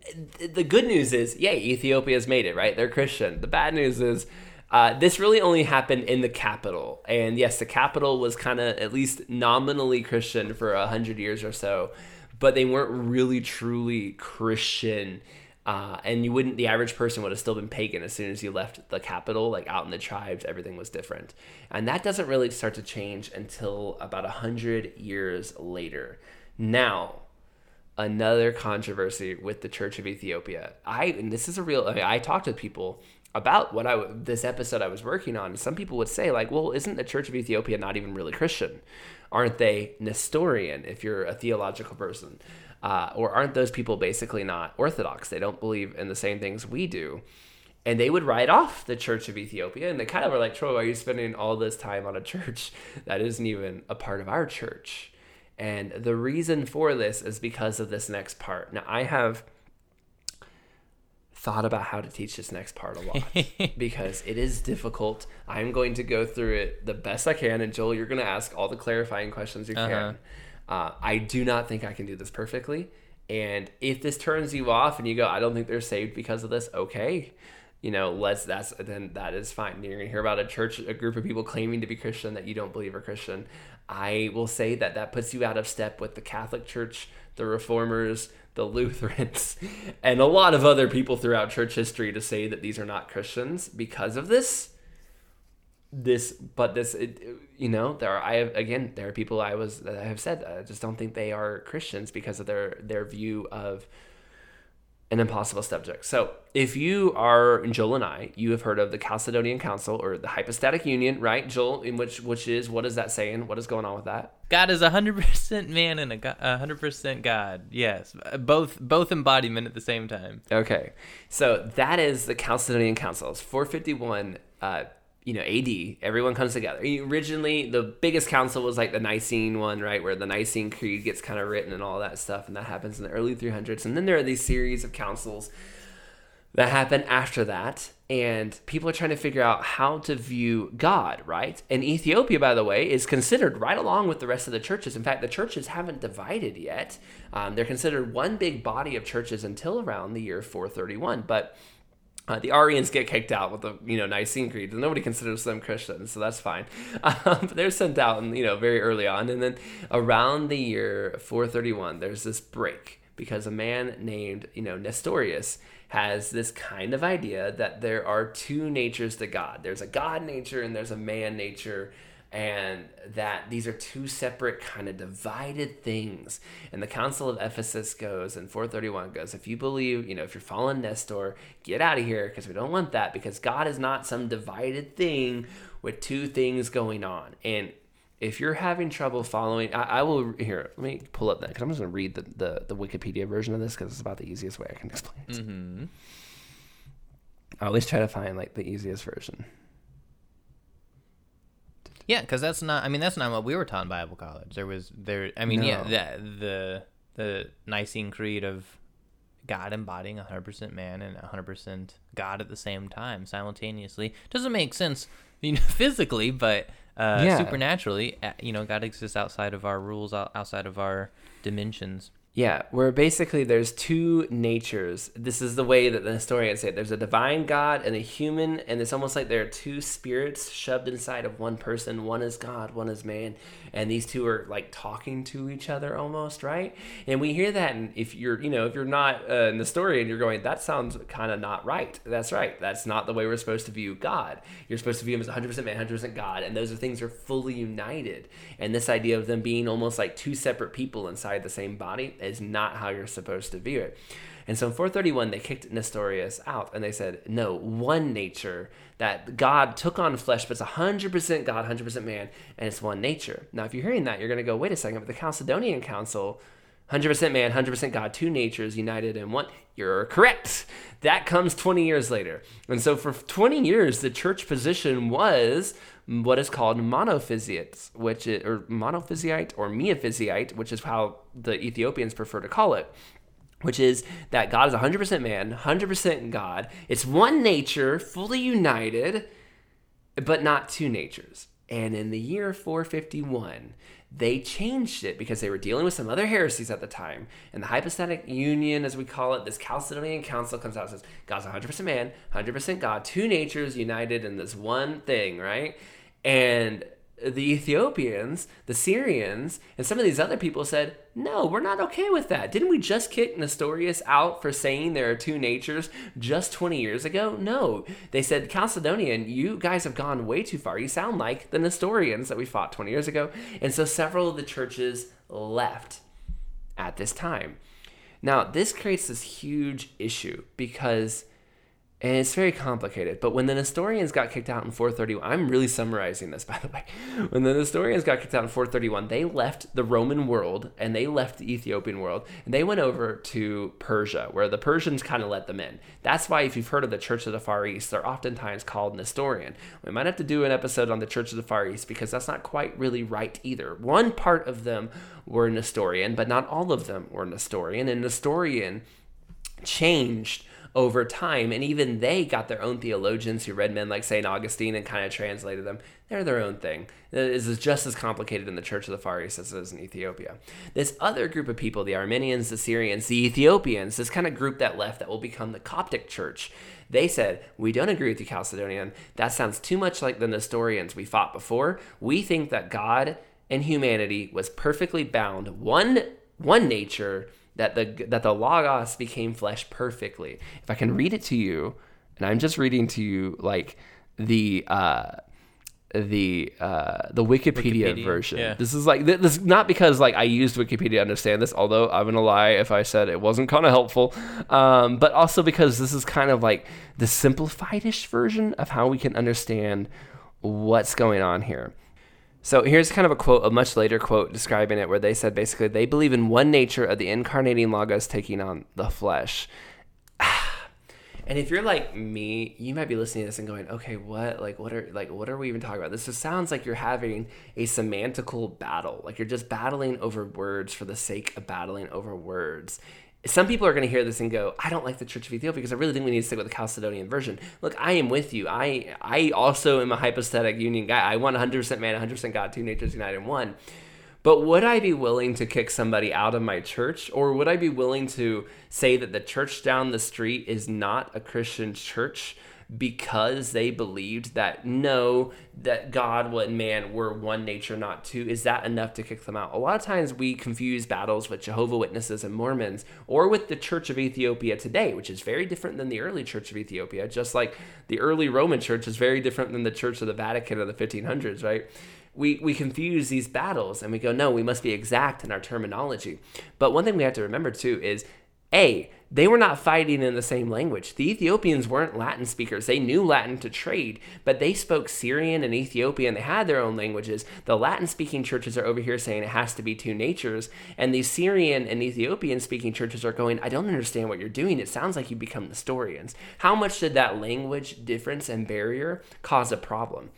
it- the good news is, yay, Ethiopia's made it, right? They're Christian. The bad news is, uh, this really only happened in the capital. And yes, the capital was kind of at least nominally Christian for a hundred years or so, but they weren't really truly Christian. Uh, and you wouldn't, the average person would have still been pagan as soon as you left the capital, like out in the tribes, everything was different. And that doesn't really start to change until about a hundred years later. Now, another controversy with the Church of Ethiopia. I and this is a real. I, mean, I talked to people about what I this episode I was working on. Some people would say like, "Well, isn't the Church of Ethiopia not even really Christian? Aren't they Nestorian? If you're a theological person, uh, or aren't those people basically not Orthodox? They don't believe in the same things we do." And they would write off the Church of Ethiopia, and they kind of were like, "Troy, why are you spending all this time on a church that isn't even a part of our church?" And the reason for this is because of this next part. Now, I have thought about how to teach this next part a lot because it is difficult. I'm going to go through it the best I can. And Joel, you're going to ask all the clarifying questions you can. Uh, I do not think I can do this perfectly. And if this turns you off and you go, I don't think they're saved because of this, okay. You know, let's that's then that is fine. You're gonna hear about a church, a group of people claiming to be Christian that you don't believe are Christian. I will say that that puts you out of step with the Catholic Church, the Reformers, the Lutherans, and a lot of other people throughout church history to say that these are not Christians because of this. This, but this, it, you know, there are. I have again, there are people I was that I have said I just don't think they are Christians because of their their view of an impossible subject. So, if you are Joel and I, you have heard of the Chalcedonian Council or the Hypostatic Union, right, Joel? In which which is what is that saying? What is going on with that? God is hundred percent man and a hundred percent God. Yes, both both embodiment at the same time. Okay, so that is the Chalcedonian Council. It's 451, uh, you know, AD. Everyone comes together. Originally, the biggest council was like the Nicene one, right, where the Nicene Creed gets kind of written and all that stuff, and that happens in the early 300s. And then there are these series of councils that happen after that and people are trying to figure out how to view god right and ethiopia by the way is considered right along with the rest of the churches in fact the churches haven't divided yet um, they're considered one big body of churches until around the year 431 but uh, the Arians get kicked out with the you know Nicene Creed, nobody considers them Christians, so that's fine. Um, but they're sent out, and you know very early on, and then around the year 431, there's this break because a man named you know Nestorius has this kind of idea that there are two natures to God. There's a God nature and there's a man nature and that these are two separate kind of divided things and the council of ephesus goes and 431 goes if you believe you know if you're following nestor get out of here because we don't want that because god is not some divided thing with two things going on and if you're having trouble following, I, I will here. Let me pull up that because I'm just going to read the, the the Wikipedia version of this because it's about the easiest way I can explain it. Mm-hmm. I always try to find like the easiest version. Yeah, because that's not. I mean, that's not what we were taught in Bible college. There was there. I mean, yeah, the the the Nicene Creed of God embodying 100% man and 100% God at the same time, simultaneously. Doesn't make sense, you know, physically, but uh, Yeah. supernaturally, uh, you know, God exists outside of our rules, out- outside of our dimensions. Yeah, where basically there's two natures. This is the way that the Nestorians say it. There's a divine God and a human, and it's almost like there are two spirits shoved inside of one person. One is God, one is man, and these two are like talking to each other almost, right? And we hear that, and if you're, you know, if you're not uh, an Nestorian, you're going, that sounds kind of not right. That's right. That's not the way we're supposed to view God. You're supposed to view him as 100% man, 100% God, and those are things are fully united. And this idea of them being almost like two separate people inside the same body is not how you're supposed to view it. And so in 431, they kicked Nestorius out and they said, no, one nature, that God took on flesh, but it's 100% God, 100% man, and it's one nature. Now, if you're hearing that, you're going to go, wait a second, but the Chalcedonian Council 100% man, 100% God, two natures united in one. You're correct. That comes 20 years later. And so for 20 years, the church position was what is called monophysite, which is, or monophysite or miaphysite, which is how the Ethiopians prefer to call it which is that God is 100% man, 100% God. It's one nature, fully united, but not two natures. And in the year 451, they changed it because they were dealing with some other heresies at the time. And the hypostatic union, as we call it, this Chalcedonian council comes out and says God's 100% man, 100% God, two natures united in this one thing, right? And the Ethiopians, the Syrians, and some of these other people said, No, we're not okay with that. Didn't we just kick Nestorius out for saying there are two natures just 20 years ago? No. They said, Chalcedonian, you guys have gone way too far. You sound like the Nestorians that we fought 20 years ago. And so several of the churches left at this time. Now, this creates this huge issue because and it's very complicated. But when the Nestorians got kicked out in 431, I'm really summarizing this, by the way. When the Nestorians got kicked out in 431, they left the Roman world and they left the Ethiopian world and they went over to Persia, where the Persians kind of let them in. That's why, if you've heard of the Church of the Far East, they're oftentimes called Nestorian. We might have to do an episode on the Church of the Far East because that's not quite really right either. One part of them were Nestorian, but not all of them were Nestorian. And Nestorian changed over time and even they got their own theologians who read men like st augustine and kind of translated them. They're their own thing. This is just as complicated in the church of the far east as it is in ethiopia. This other group of people the armenians the syrians the ethiopians this kind of group that left that will become the coptic church they said we don't agree with you chalcedonian. That sounds too much like the nestorians we fought before. We think that god and humanity was perfectly bound one one nature that the that the logos became flesh perfectly. If I can read it to you, and I'm just reading to you like the uh the uh the Wikipedia, Wikipedia, version. yeah. This is like th- this not because like I used Wikipedia to understand this, although I'm gonna lie if I said it wasn't kind of helpful, um, but also because this is kind of like the simplified-ish version of how we can understand what's going on here. So here's kind of a quote, a much later quote describing it, where they said basically they believe in one nature of the incarnating logos taking on the flesh. And if you're like me, you might be listening to this and going, "Okay, what? Like, what are like, what are we even talking about?" This just sounds like you're having a semantical battle. Like you're just battling over words for the sake of battling over words. Some people are going to hear this and go, "I don't like the Church of Ethiopia because I really think we need to stick with the Chalcedonian version." Look, I am with you. I I also am a hypostatic union guy. I want 100% man, 100% God, two natures united in one. But would I be willing to kick somebody out of my church? Or would I be willing to say that the church down the street is not a Christian church because they believed that no, that God and man were one nature, not two? Is that enough to kick them out? A lot of times we confuse battles with Jehovah Witnesses and Mormons or with the Church of Ethiopia today, which is very different than the early Church of Ethiopia, just like the early Roman Church is very different than the Church of the Vatican of the 1500s, right? we, we confuse these battles and we go, no, we must be exact in our terminology. But one thing we have to remember too is A, they were not fighting in the same language. The Ethiopians weren't Latin speakers. They knew Latin to trade, but they spoke Syrian and Ethiopian. They had their own languages. The Latin speaking churches are over here saying it has to be two natures. And the Syrian and Ethiopian speaking churches are going, I don't understand what you're doing. It sounds like you become Nestorians. How much did that language difference and barrier cause a problem?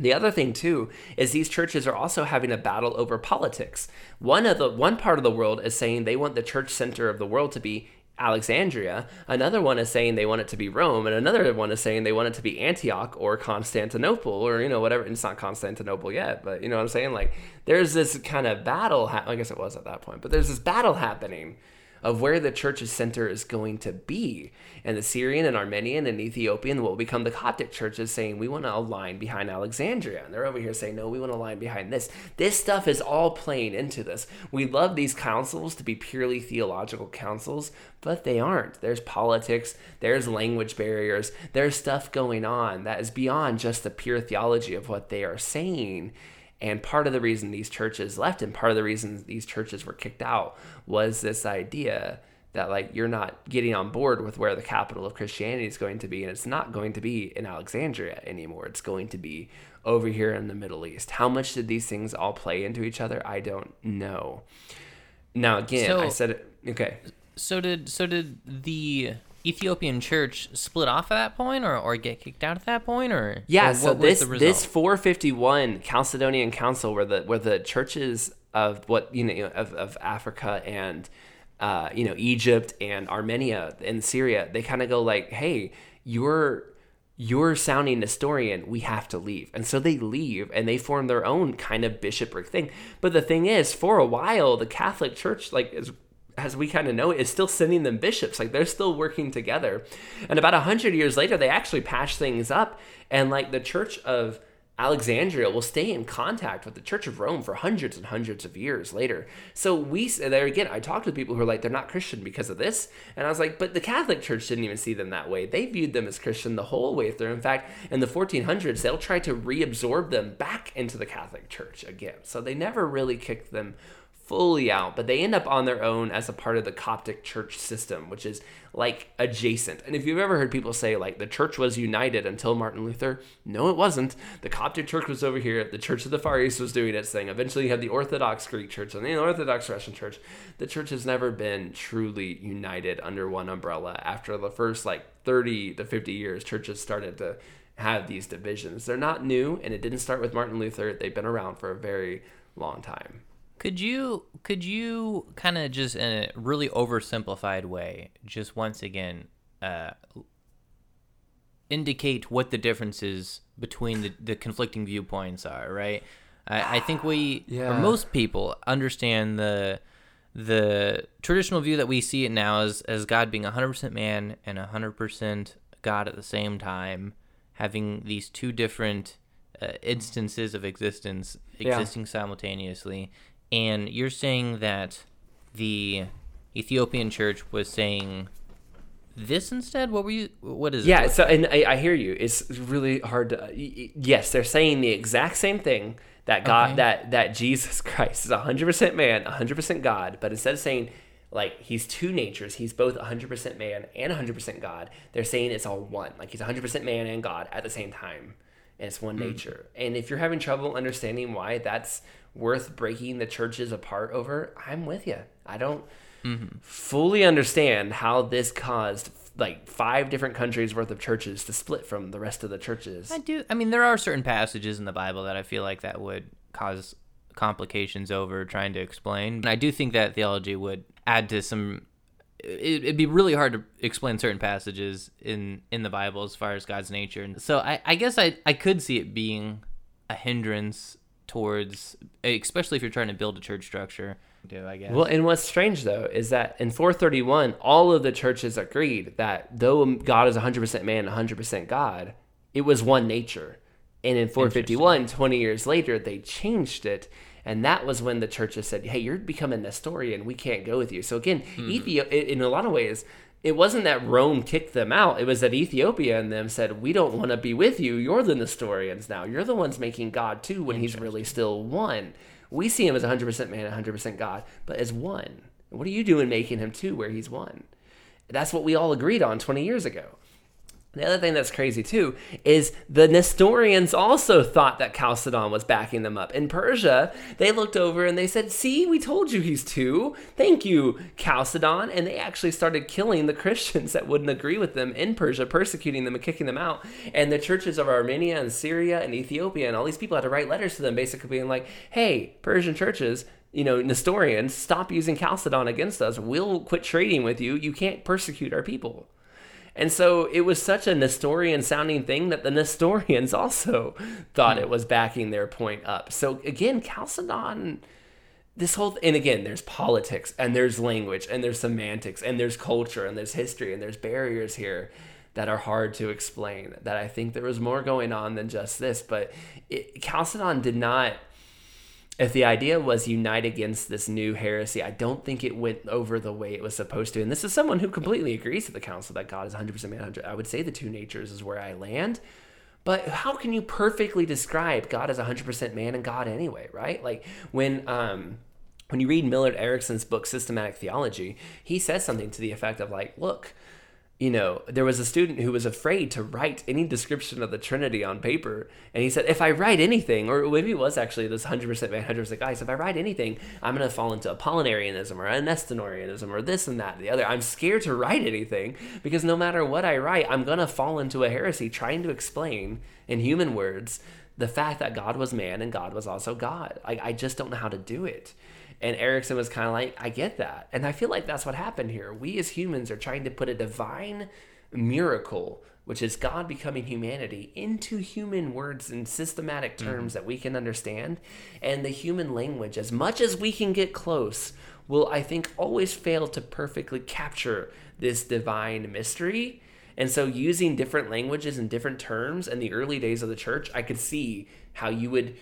The other thing too is these churches are also having a battle over politics. One of the one part of the world is saying they want the church center of the world to be Alexandria. Another one is saying they want it to be Rome, and another one is saying they want it to be Antioch or Constantinople or you know whatever. It's not Constantinople yet, but you know what I'm saying. Like there's this kind of battle. Ha- I guess it was at that point, but there's this battle happening of where the church's center is going to be. And the Syrian and Armenian and Ethiopian will become the Coptic churches saying, we want to align behind Alexandria. And they're over here saying, no, we want to align behind this. This stuff is all playing into this. We love these councils to be purely theological councils, but they aren't. There's politics, there's language barriers, there's stuff going on that is beyond just the pure theology of what they are saying. And part of the reason these churches left and part of the reason these churches were kicked out was this idea that like you're not getting on board with where the capital of Christianity is going to be and it's not going to be in Alexandria anymore. It's going to be over here in the Middle East. How much did these things all play into each other? I don't know. Now again, So- I said it okay. So did so did the Ethiopian church split off at that point, or, or get kicked out at that point, or Yeah, or so this this 451 Chalcedonian Council, where the where the churches of what you know of, of Africa and uh, you know Egypt and Armenia and Syria, they kind of go like, "Hey, you're you're sounding Nestorian. We have to leave," and so they leave and they form their own kind of bishopric thing. But the thing is, for a while, the Catholic Church like is as we kind of know it, is still sending them bishops. Like they're still working together. And about a hundred years later, they actually patch things up. And like the Church of Alexandria will stay in contact with the Church of Rome for hundreds and hundreds of years later. So we there again, I talked to people who are like they're not Christian because of this, and I was like, but the Catholic Church didn't even see them that way. They viewed them as Christian the whole way through. In fact, in the 1400s, they'll try to reabsorb them back into the Catholic Church again. So they never really kicked them fully out, but they end up on their own as a part of the Coptic church system, which is like adjacent. And if you've ever heard people say like the church was united until Martin Luther, no, it wasn't. The Coptic church was over here. The Church of the Far East was doing its thing. Eventually, you have the Orthodox Greek Church and the Orthodox Russian Church. The church has never been truly united under one umbrella. After the first like 30 to 50 years, churches started to have these divisions. They're not new, and it didn't start with Martin Luther. They've been around for a very long time. Could you could you kind of just in a really oversimplified way, just once again, uh, indicate what the differences between the, the conflicting viewpoints are, right? I, I think we or most people understand the the traditional view that we see it now as as God being 100% man and 100% God at the same time, having these two different uh, instances of existence Yeah. existing simultaneously. And you're saying that the Ethiopian church was saying this instead? What were you? What is Yeah, it? Yeah, so and I, I hear you. It's really hard to. Yes, they're saying the exact same thing that God Okay. that that Jesus Christ is hundred percent man, hundred percent God. But instead of saying like he's two natures, he's both hundred percent man and hundred percent God. They're saying it's all one. Like he's hundred percent man and God at the same time, and it's one hmm. nature. And if you're having trouble understanding why that's worth breaking the churches apart over, I'm with you. I don't mm-hmm. fully understand how this caused like five different countries worth of churches to split from the rest of the churches. I do. I mean, there are certain passages in the Bible that I feel like that would cause complications over trying to explain. And I do think that theology would add to some. It, it'd be really hard to explain certain passages in in the Bible as far as God's nature. And so I, I guess I I could see it being a hindrance towards, especially if you're trying to build a church structure. Do I guess? Well, and what's strange though is that in 431, all of the churches agreed that though God is 100% man, 100% God, it was one nature. And in 451, 20 years later, they changed it. And that was when the churches said, hey, you're becoming Nestorian. We can't go with you. So again, hmm. Ethiopia, in a lot of ways, it wasn't that Rome kicked them out. It was that Ethiopia and them said, we don't want to be with you. You're the Nestorians now. You're the ones making God too when he's really still one. We see him as 100% man, 100% God, but as one. What are you doing making him two where he's one? That's what we all agreed on 20 years ago. The other thing that's crazy too is the Nestorians also thought that Chalcedon was backing them up. In Persia, they looked over and they said, See, we told you he's two. Thank you, Chalcedon. And they actually started killing the Christians that wouldn't agree with them in Persia, persecuting them and kicking them out. And the churches of Armenia and Syria and Ethiopia and all these people had to write letters to them basically being like, Hey, Persian churches, you know, Nestorians, stop using Chalcedon against us. We'll quit trading with you. You can't persecute our people. And so it was such a Nestorian sounding thing that the Nestorians also thought hmm. it was backing their point up. So again, Chalcedon, this whole, and again, there's politics and there's language and there's semantics and there's culture and there's history and there's barriers here that are hard to explain. That I think there was more going on than just this. But it, Chalcedon did not if the idea was unite against this new heresy, I don't think it went over the way it was supposed to. And this is someone who completely agrees with the council that God is 100% man. 100. I would say the two natures is where I land. But how can you perfectly describe God as 100% man and God anyway, right? Like when um when you read Millard Erickson's book Systematic Theology, he says something to the effect of like, look, you know, there was a student who was afraid to write any description of the Trinity on paper. And he said, if I write anything, or maybe it was actually this 100% man, 100% guys, if I write anything, I'm going to fall into Apollinarianism or Nestorianism or this and that and the other. I'm scared to write anything because no matter what I write, I'm going to fall into a heresy trying to explain in human words the fact that God was man and God was also God. Like, I just don't know how to do it. And Erickson was kind of like, I get that. And I feel like that's what happened here. We as humans are trying to put a divine miracle, which is God becoming humanity, into human words and systematic terms mm-hmm. that we can understand. And the human language, as much as we can get close, will, I think, always fail to perfectly capture this divine mystery. And so, using different languages and different terms in the early days of the church, I could see how you would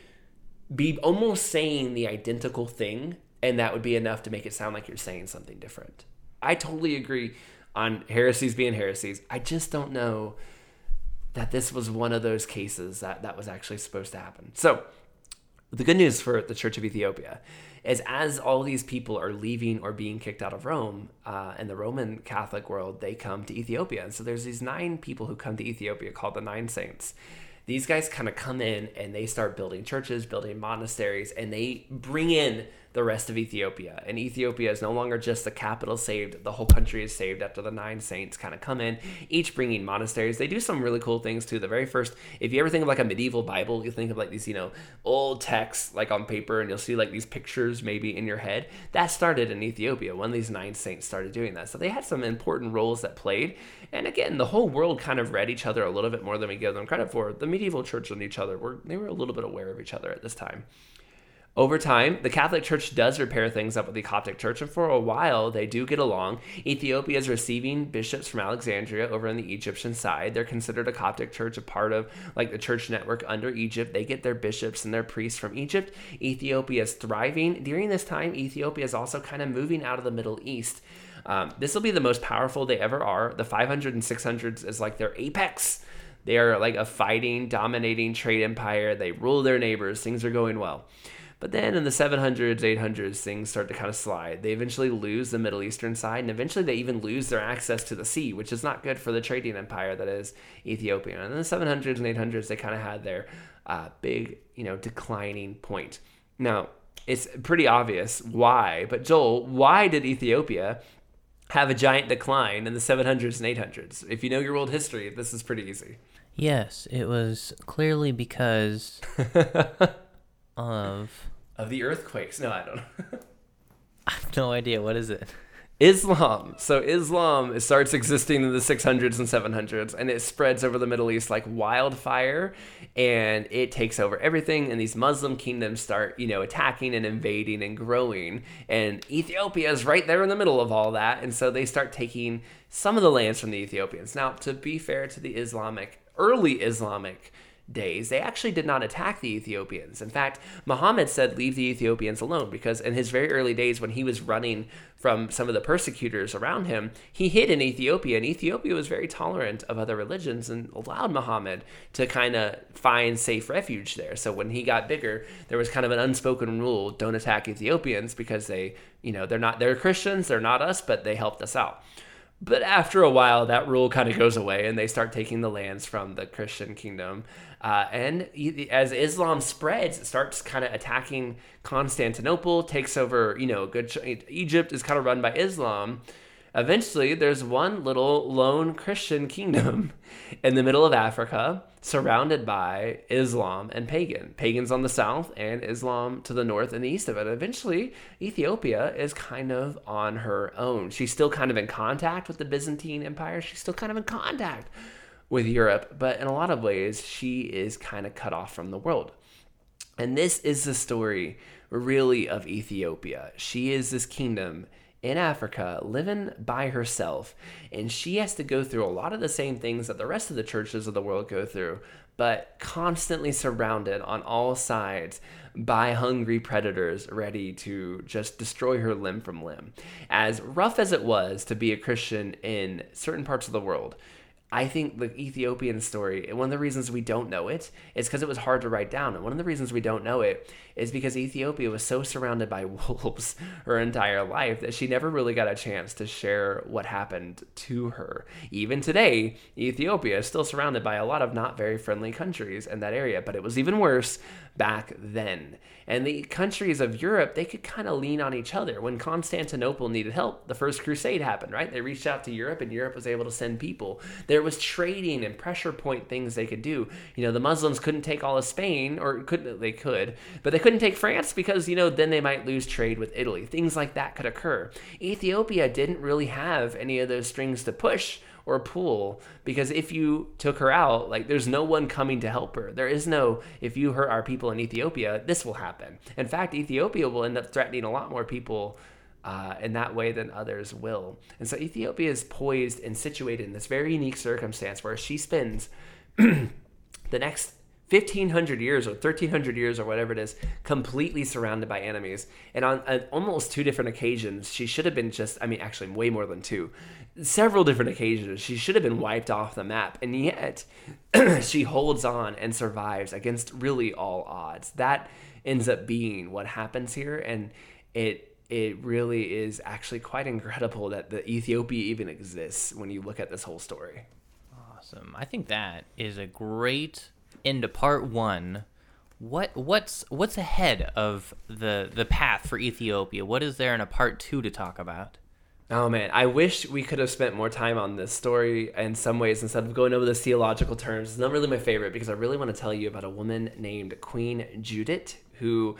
be almost saying the identical thing and that would be enough to make it sound like you're saying something different. I totally agree on heresies being heresies. I just don't know that this was one of those cases that that was actually supposed to happen. So, the good news for the Church of Ethiopia is as all these people are leaving or being kicked out of Rome uh, in the Roman Catholic world, they come to Ethiopia. And so there's these nine people who come to Ethiopia called the Nine Saints these guys kind of come in and they start building churches, building monasteries, and they bring in the rest of Ethiopia. And Ethiopia is no longer just the capital saved, the whole country is saved after the nine saints kind of come in, each bringing monasteries. They do some really cool things too. The very first, if you ever think of like a medieval Bible, you think of like these, you know, old texts like on paper and you'll see like these pictures maybe in your head. That started in Ethiopia. when these nine saints started doing that. So they had some important roles that played. And again, the whole world kind of read each other a little bit more than we give them credit for. The medieval church and each other were they were a little bit aware of each other at this time. Over time, the Catholic Church does repair things up with the Coptic Church, and for a while they do get along. Ethiopia is receiving bishops from Alexandria over on the Egyptian side. They're considered a Coptic church, a part of like the church network under Egypt. They get their bishops and their priests from Egypt. Ethiopia is thriving. During this time, Ethiopia is also kind of moving out of the Middle East. Um, this will be the most powerful they ever are. The 500 and 600s is like their apex. They are like a fighting, dominating trade empire. They rule their neighbors. Things are going well. But then in the 700s, 800s, things start to kind of slide. They eventually lose the Middle Eastern side, and eventually they even lose their access to the sea, which is not good for the trading empire that is Ethiopia. And in the 700s and 800s, they kind of had their uh, big, you know, declining point. Now, it's pretty obvious why, but Joel, why did Ethiopia have a giant decline in the 700s and 800s? If you know your world history, this is pretty easy. Yes, it was clearly because of of the earthquakes. No, I don't. I have no idea. What is it? Islam. So Islam starts existing in the 600s and 700s, and it spreads over the Middle East like wildfire, and it takes over everything. And these Muslim kingdoms start, you know, attacking and invading and growing. And Ethiopia is right there in the middle of all that, and so they start taking some of the lands from the Ethiopians. Now, to be fair to the Islamic, early Islamic days, they actually did not attack the Ethiopians. In fact, Muhammad said, Leave the Ethiopians alone, because in his very early days, when he was running from some of the persecutors around him, he hid in Ethiopia, and Ethiopia was very tolerant of other religions and allowed Muhammad to kind of find safe refuge there. So when he got bigger, there was kind of an unspoken rule don't attack Ethiopians because they, you know, they're not, they're Christians, they're not us, but they helped us out. But after a while, that rule kind of goes away, and they start taking the lands from the Christian kingdom. Uh, and as Islam spreads, it starts kind of attacking Constantinople, takes over. You know, good Egypt is kind of run by Islam. Eventually, there's one little lone Christian kingdom in the middle of Africa, surrounded by Islam and pagan. Pagans on the south and Islam to the north and the east of it. Eventually, Ethiopia is kind of on her own. She's still kind of in contact with the Byzantine Empire. She's still kind of in contact with Europe, but in a lot of ways, she is kind of cut off from the world. And this is the story, really, of Ethiopia. She is this kingdom in Africa living by herself. And she has to go through a lot of the same things that the rest of the churches of the world go through, but constantly surrounded on all sides by hungry predators ready to just destroy her limb from limb. As rough as it was to be a Christian in certain parts of the world, I think the Ethiopian story, one of the reasons we don't know it is because it was hard to write down. And one of the reasons we don't know it is because Ethiopia was so surrounded by wolves her entire life that she never really got a chance to share what happened to her. Even today, Ethiopia is still surrounded by a lot of not very friendly countries in that area, but it was even worse back then. And the countries of Europe, they could kind of lean on each other. When Constantinople needed help, the First Crusade happened, right? They reached out to Europe, and Europe was able to send people. There was trading and pressure point things they could do. You know, the Muslims couldn't take all of Spain, or couldn't they could, but they couldn't take France because, you know, then they might lose trade with Italy. Things like that could occur. Ethiopia didn't really have any of those strings to push or pull because if you took her out, like there's no one coming to help her. There is no, if you hurt our people in Ethiopia, this will happen. In fact, Ethiopia will end up threatening a lot more people. Uh, in that way than others will. And so Ethiopia is poised and situated in this very unique circumstance where she spends the next 1500 years or 1300 years or whatever it is completely surrounded by enemies. And on, on, almost two different occasions she should have been just i mean actually way more than two several different occasions she should have been wiped off the map. And yet she holds on and survives against really all odds. That ends up being what happens here. And it it really is actually quite incredible that the ethiopia even exists when you look at this whole story awesome i think that is a great end to part one, what what's what's ahead of the the path for Ethiopia? What is there in a part two to talk about? Oh man, I wish we could have spent more time on this story in some ways instead of going over the theological terms. It's not really my favorite because I really want to tell you about a woman named Queen Judith who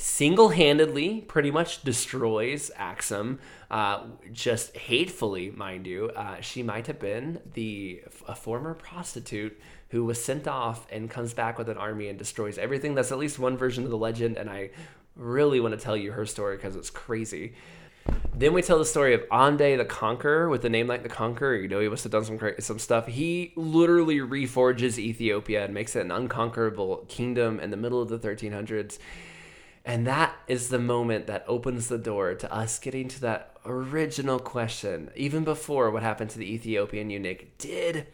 single-handedly pretty much destroys Axum, uh, just hatefully, mind you. Uh, she might have been the a former prostitute who was sent off and comes back with an army and destroys everything. That's at least one version of the legend, and I really want to tell you her story because it's crazy. Then we tell the story of Ande the Conqueror with a name like the Conqueror. You know, he must have done some some stuff. He literally reforges Ethiopia and makes it an unconquerable kingdom in the middle of the 1300s. And that is the moment that opens the door to us getting to that original question, even before what happened to the Ethiopian eunuch. Did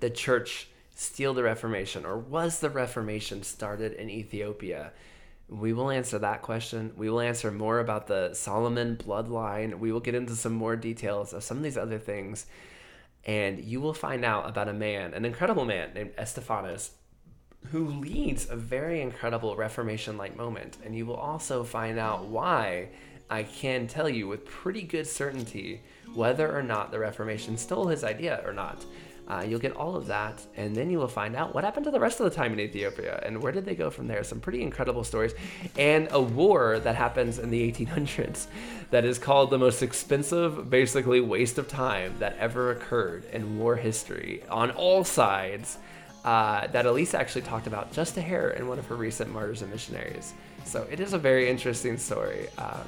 the church steal the Reformation, or was the Reformation started in Ethiopia? We will answer that question. We will answer more about the Solomon bloodline. We will get into some more details of some of these other things. And you will find out about a man, an incredible man named Estefanos, who leads a very incredible Reformation like moment. And you will also find out why I can tell you with pretty good certainty whether or not the Reformation stole his idea or not. Uh, you'll get all of that, and then you will find out what happened to the rest of the time in Ethiopia and where did they go from there. Some pretty incredible stories, and a war that happens in the 1800s that is called the most expensive, basically, waste of time that ever occurred in war history on all sides. Uh, that Elisa actually talked about just a hair in one of her recent Martyrs and Missionaries. So it is a very interesting story. Um,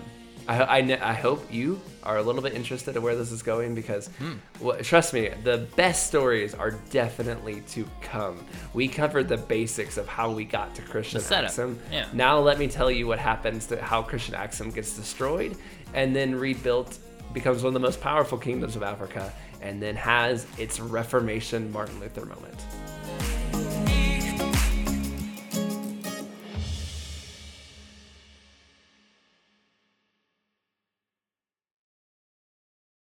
I, I, I hope you are a little bit interested in where this is going because, Hmm. well, trust me, the best stories are definitely to come. We covered the basics of how we got to Christian Axum. yeah. Now let me tell you what happens to how Christian Axum gets destroyed and then rebuilt, becomes one of the most powerful kingdoms of Africa, and then has its Reformation Martin Luther moment.